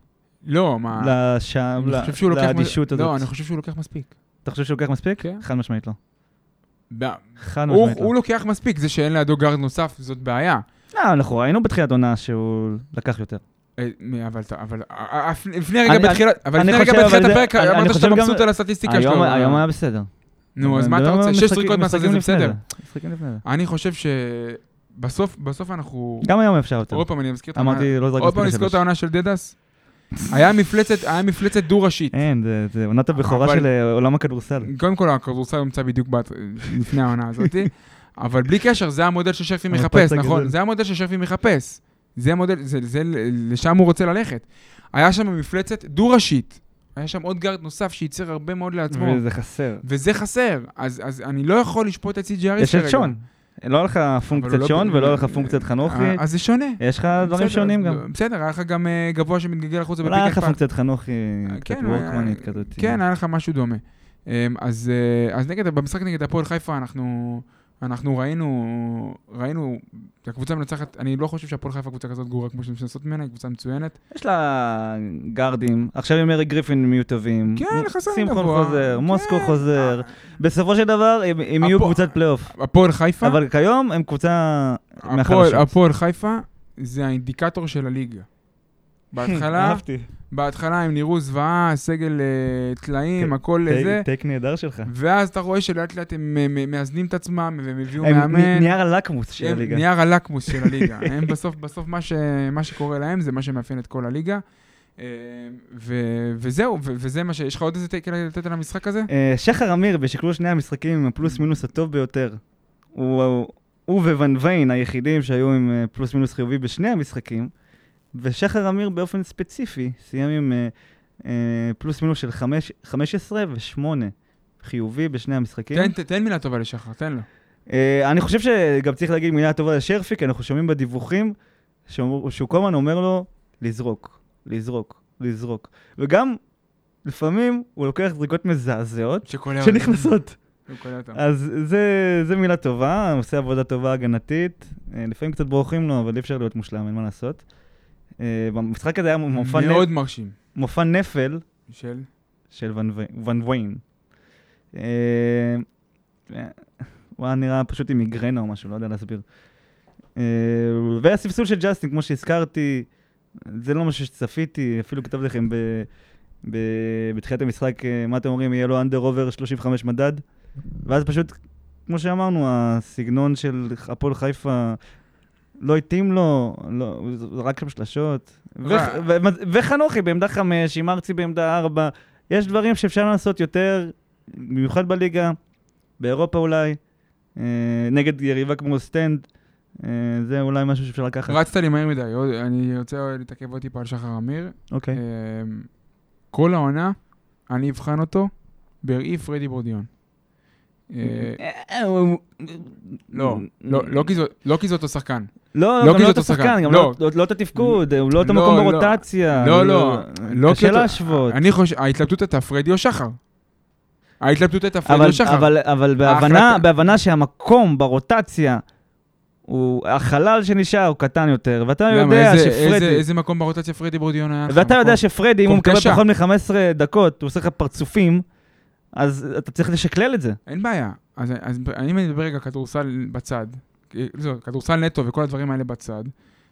לא, מה... לשם. לאדישות הזאת. לא, אני חושב שהוא לוקח מספיק. אתה חושב שהוא לוקח מספיק? כן. חד משמעית לא. חד משמעית לא. הוא לוקח מספיק, זה שאין לידו גארד נוסף, זאת בעיה. לא, אנחנו ראינו בתחילת עונה שהוא לקח יותר. אה, אבל, אתה- אבל אה, אה, לפני רגע בתחילת, אבל לפני רגע בתחילת הפרק אמרת שאתה מבסוט על הסטטיסטיקה שלו. היום היה בסדר. נו, אז מה אתה מדבר רוצה? שש זריקות משחקים זה בסדר. אני חושב שבסוף, בסוף אנחנו... גם היום אפשר יותר. עוד פעם, אני מזכיר את העונה- אמרתי, לא זרק עוד פעם נזכור את. העונה של דדס. היה מפלצת, היה מפלצת דו-ראשית. אין, זה- עונת הבכורה של אה, עולם הכדורסל. קודם כל, הכדורסל נמצא בדיוק לפני העונה הזאת, אבל בלי קשר, זה המודל המפץ מחפש. נכון? זה המודל ששרפי מחפש. זה המודל, זה, זה, לשם הוא רוצה ללכת. היה שם מפלצת דו-ראשית. היה שם עוד גארד נוסף שייצר הרבה מאוד לעצמו. וזה חסר. וזה חסר. אז, אז אני לא יכול לשפוט את סי.ג'י אריס יש את שון. לא היה לך פונקציית לא- שון ולא היה לך פונקציית חנוכי. אה, אז זה שונה. יש לך דברים בסדר, שונים אז- גם. בסדר, היה לך גם אה, גבוה שמתגלגל החוצה היה לך ב pick and pop. פונקציית חנוכי, קצת כן, וורקמנית אה, כזאת. כן, היה לך משהו דומה. אמ, אז, אה, אז נגד, במשחק נגד הפועל חיפה אנחנו, אנחנו ראינו, ראינו הקבוצה מנצחת, אני לא חושב שהפועל חיפה קבוצה כזאת גרועה כמו שאתם לעשות ממנה, היא קבוצה מצוינת. יש לה גארדים, עכשיו עם אריק גריפין טובים. כן, חסר שמחון גבוה. חוזר, כן. מוסקו חוזר. בסופו של דבר הם- הם יהיו קבוצת פלייאוף. הפועל חיפה, אבל כיום הם קבוצה מהחלשות. הפועל חיפה זה האינדיקטור של הליגה. בהתחלה, אהבתי. בהתחלה הם נראו זוועה, סגל אה, טלאים, הכל לזה, take נהדר שלך. ואז אתה רואה שלאט לאט הם אה, מאזנים את עצמם והם הביאו מאמן. נייר הלקמוס של הליגה. נייר הלקמוס של הליגה. הם בסוף, בסוף מה, שקורה להם זה מה שמאפיין את כל הליגה. אה, ו- וזהו, ו- וזה מה ש... יש לך עוד איזה טייק לתת על המשחק הזה? שחר אמיר בשקלול שני המשחקים עם הפלוס מינוס הטוב ביותר. הוא, הוא, וואן ויין היחידים שהיו עם פלוס מינוס חיובי בשני המשחקים, ושחר אמיר באופן ספציפי סיים עם אה, אה, פלוס מינוס של חמש, 15 ו-8 חיובי בשני המשחקים. תן, ת- תן מילה טובה לשחר, תן לו. אה, אני חושב שגם צריך להגיד מילה טובה לשרפי, כי אנחנו שומעים בדיווחים שהוא, שהוא כל הזמן אומר לו לזרוק, לזרוק, לזרוק. וגם לפעמים הוא לוקח זריקות מזעזעות. שנכנסות. אז זה, זה מילה טובה, עושה עבודה טובה הגנתית. אה, לפעמים קצת בורחים לו, אבל אי אפשר להיות מושלם, אין מה לעשות. אה, במשחק הזה היה מופע, מאוד נ... מרשים. מופע נפל של? של ון, ו... ון ויין. אה, אה, הוא היה נראה פשוט עם מיגרנה או משהו, לא יודע להסביר. אה, והספסול של ג'סטין, כמו שהזכרתי, זה לא משהו שצפיתי, אפילו כתבתי לכם. בתחילת המשחק, אה, מה אתם אומרים, יהיה לו אנדר עובר 35 מדד? ואז פשוט, כמו שאמרנו, הסגנון של הפועל חיפה לא התאים לו, לא, זרק שם שלשות. וחנוכי בעמדה חמש, עם ארצי בעמדה ארבע. יש דברים שאפשר לעשות יותר, במיוחד בליגה, באירופה אולי, אה, נגד יריבה כמו אוסטנד. אה, זה אולי משהו שאפשר לקחת. רצת לי מהר מדי, אני רוצה להתעכב עוד טיפה על שחר אמיר. אוקיי. אמ, כל העונה, אני אבחן אותו בראי פרדי בורדיון. אה, אה, לא, לא, לא כי לא כי זה אותו שחקן. לא, לא גם כי לא זה את אותו השחקן, שחקן. גם לא. לא- לא את התפקוד, הוא לא את לא, המקום לא. ברוטציה. לא, לא, לא כי קשה להשוות. אני חושב, ההתלבטות הייתה פרדי או שחר. ההתלבטות הייתה פרדי אבל, או שחר. אבל, בהבנה, שהמקום ברוטציה, הוא, החלל שנשאר הוא קטן יותר, ואתה למה, יודע איזה- שפרדי, איזה- איזה מקום ברוטציה פרדי בורדיון היה לך? ואתה יודע שפרדי, אם הוא מקבל. פחות מ-15 דקות, הוא עושה לך פרצופים, אז אתה צריך לשקלל את זה. אין בעיה. אז, אז אני מדבר רגע כדורסל בצד, אה, זהו, כדורסל נטו וכל הדברים האלה בצד.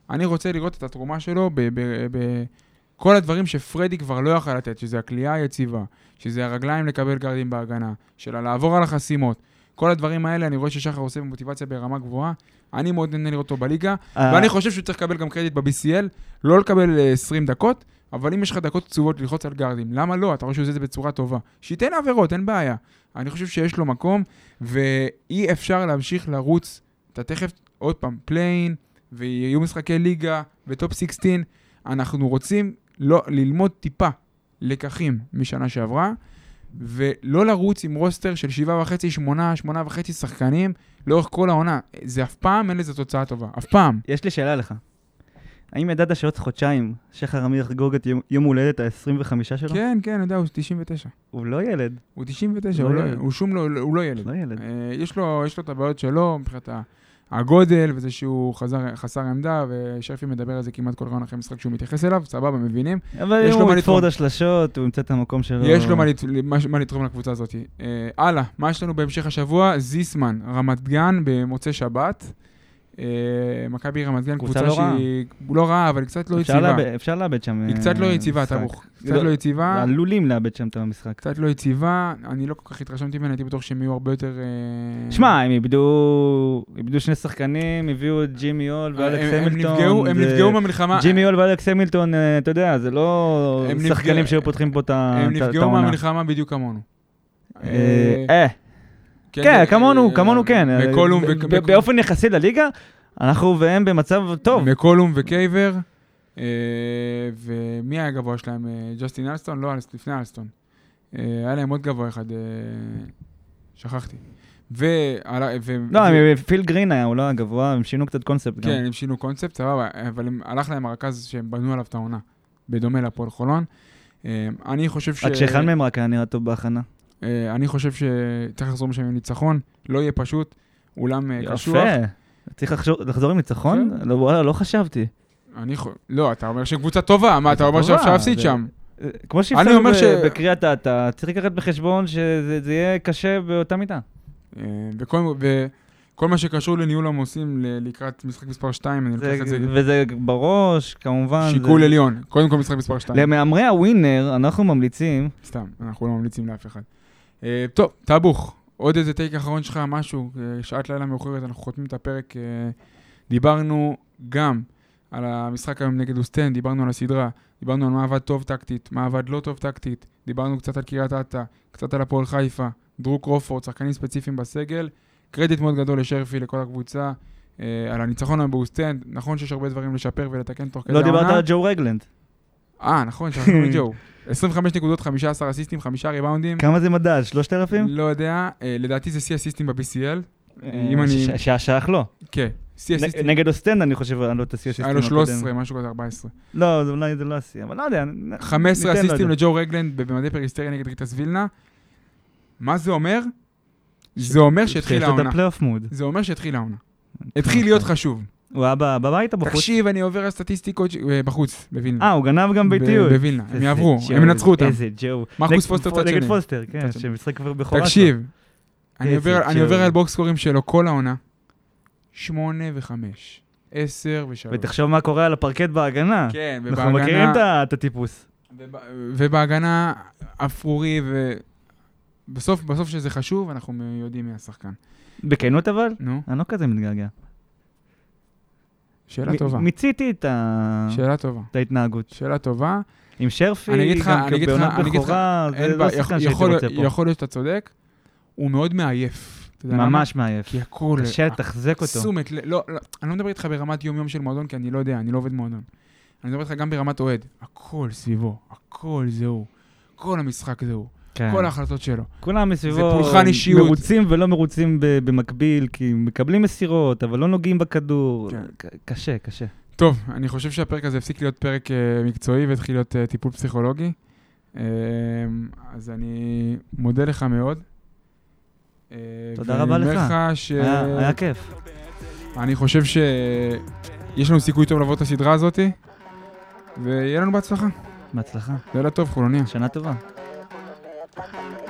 אני רוצה לראות את התרומה שלו בכל הדברים שפרדי כבר לא יכל לתת, שזה הכלייה היציבה, שזה הרגליים לקבל גרדים בהגנה, של לעבור על החסימות. כל הדברים האלה, אני רואה ששחר עושה במוטיבציה ברמה גבוהה. אני מאוד נהנה לראות אותו בליגה, אה, ואני חושב שהוא צריך לקבל גם קרדיט ב-BCL, לא לקבל אה, 20 דקות, אבל אם יש לך דקות קצובות ללחוץ על גרדים, למה לא? אתה רואה שהוא עושה את זה בצורה טובה. שייתן עבירות, אין בעיה. אני חושב שיש לו מקום, ואי אפשר להמשיך לרוץ. אתה תכף, עוד פעם, play-in, ויהיו משחקי ליגה, ו top 16. אנחנו רוצים לא, ללמוד טיפה לקחים משנה שעברה, ולא לרוץ עם roster של שבעה וחצי, שמונה, שמונה וחצי שחקנים לאורך כל העונה. זה אף פעם אין לזה תוצאה טובה. אף פעם. יש לי שאלה לך. האם ידעת שעוד חודשיים שחר אמיר יחגוג את יום- יום הולדת ה-25 שלו? כן, כן, אני יודע, הוא 99. הוא לא ילד. הוא 99, לא הוא לא- ילד. הוא שום לא, הוא לא ילד. לא ילד. אה, יש לו, יש לו את הבעיות שלו מבחינת הגודל וזה שהוא חזר, חסר עמדה, ושרפי מדבר על זה כמעט כל רעיון אחרי משחק שהוא מתייחס אליו, סבבה, מבינים. אבל אם הוא יתפור. את השלשות, הוא ימצא את המקום שלו. יש לו מה, לת... מה, מה לתרום לקבוצה הזאת. אה, הלאה, מה יש לנו בהמשך השבוע? זיסמן, רמת גן במוצאי שבת. אה, מכבי רמת גן, קבוצה לא. שהיא לא רעה, אבל קצת לא אפשר יציבה. לאבד- אפשר לאבד שם היא קצת לא אה, יציבה. טבוך. קצת לא- לא יציבה. עלולים לאבד שם את המשחק. קצת לא יציבה, אני לא כל כך התרשמתי ממנה, הייתי בטוח שהם יהיו הרבה יותר... אה, שמע, הם איבדו, איבדו שני שחקנים, הביאו את ג'ימי הול ואלכס הם המילטון. נפגעו, הם נפגעו במלחמה. ג'ימי הול ואלכס המילטון, אתה יודע, זה לא שחקנים שהיו פותחים פה את ה- הם נפגעו העונה. מהמלחמה בדיוק כמונו. אה, כן, זה- כמונו, אה, כמונו כן. אה, מקולום ב- וק- ב- באופן יחסי לליגה, אנחנו והם במצב טוב. מקולום וקייבר. אה, ומי היה הגבוה שלהם? אה, ג'סטין אלסטון? לא, לפני אלסטון. אה, היה להם עוד גבוה אחד, אה, שכחתי. ו... לא, פיל גרין היה, הוא לא היה גבוה, הם שינו קצת קונספט גם. כן, הם שינו קונספט, סבבה, אבל הלך להם הרכז שהם בנו עליו את העונה, בדומה להפועל חולון. אה, אני חושב ש... רק שאחד מהם רק היה נראה טוב בהכנה. אה, אני חושב שצריך לחזור משם עם ניצחון, לא יהיה פשוט, אולם אה, קשוח. יפה. צריך לחזור- לחזור עם ניצחון? לא, וואלה, לא חשבתי. אני חו... לא, אתה אומר שקבוצה טובה, מה, אתה אומר שאפשר להפסיד זה- שם. כמו שהפסדנו אומר ש- בקריית אתא, צריך לקחת בחשבון שזה זה יהיה קשה באותה מידה. אה, וכל, וכל מה שקשור לניהול עמוסים לקראת משחק מספר 2, אני לוקח את זה וזה בראש, כמובן. שיקול זה- עליון. קודם כל משחק מספר 2. למהמרי הווינר, אנחנו ממליצים, סתם, אנחנו לא ממליצים לאף אחד. אה, טוב, טאבוך, עוד איזה טייק אחרון שלך, משהו, אה, שעת לילה מאוחרת, אנחנו חותמים את הפרק. אה, דיברנו גם על המשחק היום נגד אוסטן, דיברנו על הסדרה, דיברנו על מה עבד טוב טקטית, מה עבד לא טוב טקטית, דיברנו קצת על קריית אתא, קצת על הפועל חיפה, דרו קרופורד, שחקנים ספציפיים בסגל. קרדיט מאוד גדול לשרפי, לכל הקבוצה, על הניצחון היום באוסטן. נכון שיש הרבה דברים לשפר ולתקן תוך כדי לא העונה. דיברת על ג'ו רגלנד. אה, נכון, שכחנו מג'ו. 25 נקודות, 15 אסיסטים, 5 ריבאונדים. כמה זה מדד? 3,000? לא יודע, אה, לדעתי זה שיא אסיסטים ב-BCL. אם אה, אני- ש- שהיה שייך לו. כן, שיא אסיסטים. נגד אוסטנד אני חושב, אני לא את השיא היה הסיסטים לו הקודם. 13, משהו כזה, 14. לא, זה אולי זה לא השיא, אבל לא יודע. נ- 15 ניתן לו אסיסטים. לג'ו רגלנד במדי פריסטריה נגד ריטס וילנה. מה זה אומר? זה אומר שהתחיל שיש לו את העונה. זה אומר שהתחיל העונה. התחיל להיות חשוב. הוא היה בבית או בחוץ? תקשיב, אני עובר על סטטיסטיקות אה, בחוץ, בווילנה. אה, הוא גנב גם ביתיות. בווילנה, הם יעברו, הם ינצחו אותם. איזה ג'ו. מרקוס נגד- פוסטר צד נגד שני. פוסטר, כן. שמשחק כבר בכורה. תקשיב, אני עובר- על box score ים שלו כל העונה. שמונה וחמש. עשר ושלוש. ותחשוב מה קורה על הפרקט בהגנה. כן, אנחנו מכירים את ובהגנה... הטיפוס. וב- ובהגנה אפרורי, ובסוף, בסוף שזה חשוב, אנחנו יודעים מי השחקן. בכנות אבל? נו, אני לא כזה מתגעגע. שאלה טובה. מיציתי את ה- שאלה טובה. את ההתנהגות. שאלה טובה. עם שרפי, אני גם אני אגיד לך, בעונת אני אגיד לך, בכורה, זה לא שחקן שהייתי רוצה פה. יכול להיות שאתה צודק, הוא מאוד מעייף. ממש מעייף. כי הכל... קשה לתחזק אותו. תשומת לא, לא, אני לא מדבר איתך ברמת יום-יום של מועדון, כי אני לא יודע, אני לא עובד מועדון. אני מדבר איתך גם ברמת אוהד. הכל סביבו, הכל זה הוא. כל המשחק זה הוא. כן. כל ההחלטות שלו. כולם מסביבו פולחן אישיות. מרוצים ולא מרוצים במקביל, כי מקבלים מסירות, אבל לא נוגעים בכדור. כן. קשה, קשה. טוב, אני חושב שהפרק הזה הפסיק להיות פרק אה, מקצועי והתחיל להיות אה, טיפול פסיכולוגי. אה, אז אני מודה לך מאוד. אה, תודה רבה ואני לך. אומר לך ש... היה היה כיף. אני חושב שיש לנו סיכוי טוב לעבור את הסדרה הזאת, ויהיה לנו בהצלחה. בהצלחה. לילה טוב, חולוניה. שנה טובה. behind